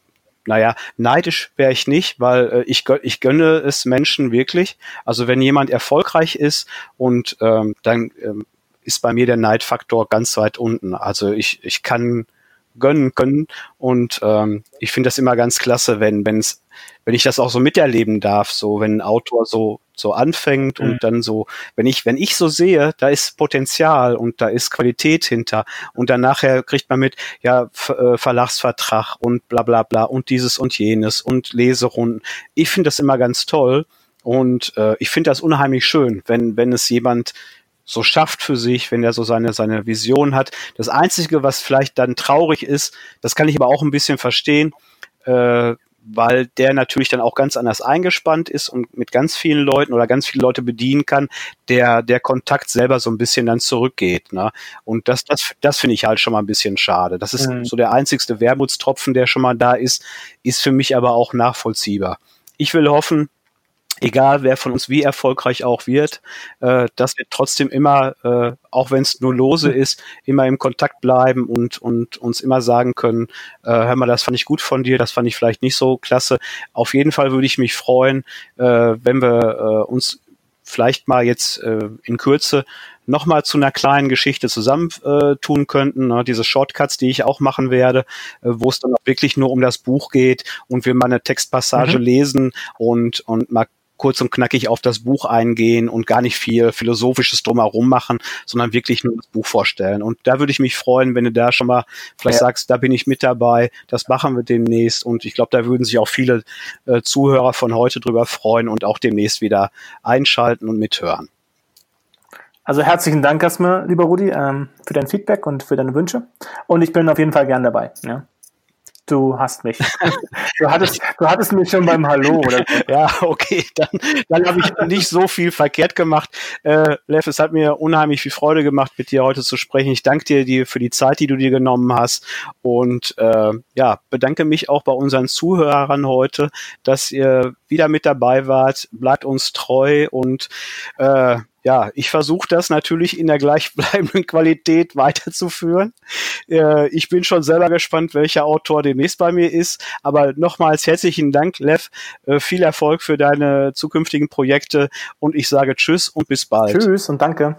naja, neidisch wäre ich nicht, weil äh, ich, ich gönne es Menschen wirklich. Also wenn jemand erfolgreich ist und ähm, dann ähm, ist bei mir der Neidfaktor ganz weit unten. Also ich, ich kann gönnen können und ähm, ich finde das immer ganz klasse, wenn wenn's, wenn ich das auch so miterleben darf, so wenn ein Autor so so anfängt mhm. und dann so, wenn ich wenn ich so sehe, da ist Potenzial und da ist Qualität hinter und dann nachher kriegt man mit, ja äh, Verlagsvertrag und bla bla bla und dieses und jenes und Leserunden. Ich finde das immer ganz toll und äh, ich finde das unheimlich schön, wenn wenn es jemand so schafft für sich, wenn er so seine, seine Vision hat. Das Einzige, was vielleicht dann traurig ist, das kann ich aber auch ein bisschen verstehen, äh, weil der natürlich dann auch ganz anders eingespannt ist und mit ganz vielen Leuten oder ganz viele Leute bedienen kann, der der Kontakt selber so ein bisschen dann zurückgeht. Ne? Und das, das, das finde ich halt schon mal ein bisschen schade. Das ist mhm. so der einzigste Wermutstropfen, der schon mal da ist, ist für mich aber auch nachvollziehbar. Ich will hoffen, egal wer von uns wie erfolgreich auch wird, äh, dass wir trotzdem immer, äh, auch wenn es nur lose hm. ist, immer im Kontakt bleiben und, und uns immer sagen können, äh, hör mal, das fand ich gut von dir, das fand ich vielleicht nicht so klasse. Auf jeden Fall würde ich mich freuen, äh, wenn wir äh, uns vielleicht mal jetzt äh, in Kürze nochmal zu einer kleinen Geschichte zusammentun äh, könnten. Ne? Diese Shortcuts, die ich auch machen werde, äh, wo es dann auch wirklich nur um das Buch geht und wir mal eine Textpassage mhm. lesen und, und mal kurz und knackig auf das Buch eingehen und gar nicht viel Philosophisches drumherum machen, sondern wirklich nur das Buch vorstellen. Und da würde ich mich freuen, wenn du da schon mal vielleicht ja. sagst, da bin ich mit dabei, das machen wir demnächst. Und ich glaube, da würden sich auch viele äh, Zuhörer von heute drüber freuen und auch demnächst wieder einschalten und mithören. Also herzlichen Dank erstmal, lieber Rudi, ähm, für dein Feedback und für deine Wünsche. Und ich bin auf jeden Fall gern dabei. Ja. Du hast mich. Du hattest, du hattest mich schon beim Hallo, oder? Ja, okay, dann, dann habe ich nicht so viel verkehrt gemacht. Äh, Lev, es hat mir unheimlich viel Freude gemacht, mit dir heute zu sprechen. Ich danke dir, dir für die Zeit, die du dir genommen hast und äh, ja, bedanke mich auch bei unseren Zuhörern heute, dass ihr wieder mit dabei wart. Bleibt uns treu und äh, ja, ich versuche das natürlich in der gleichbleibenden Qualität weiterzuführen. Äh, ich bin schon selber gespannt, welcher Autor demnächst bei mir ist. Aber nochmals herzlichen Dank, Lev. Äh, viel Erfolg für deine zukünftigen Projekte und ich sage Tschüss und bis bald. Tschüss und danke.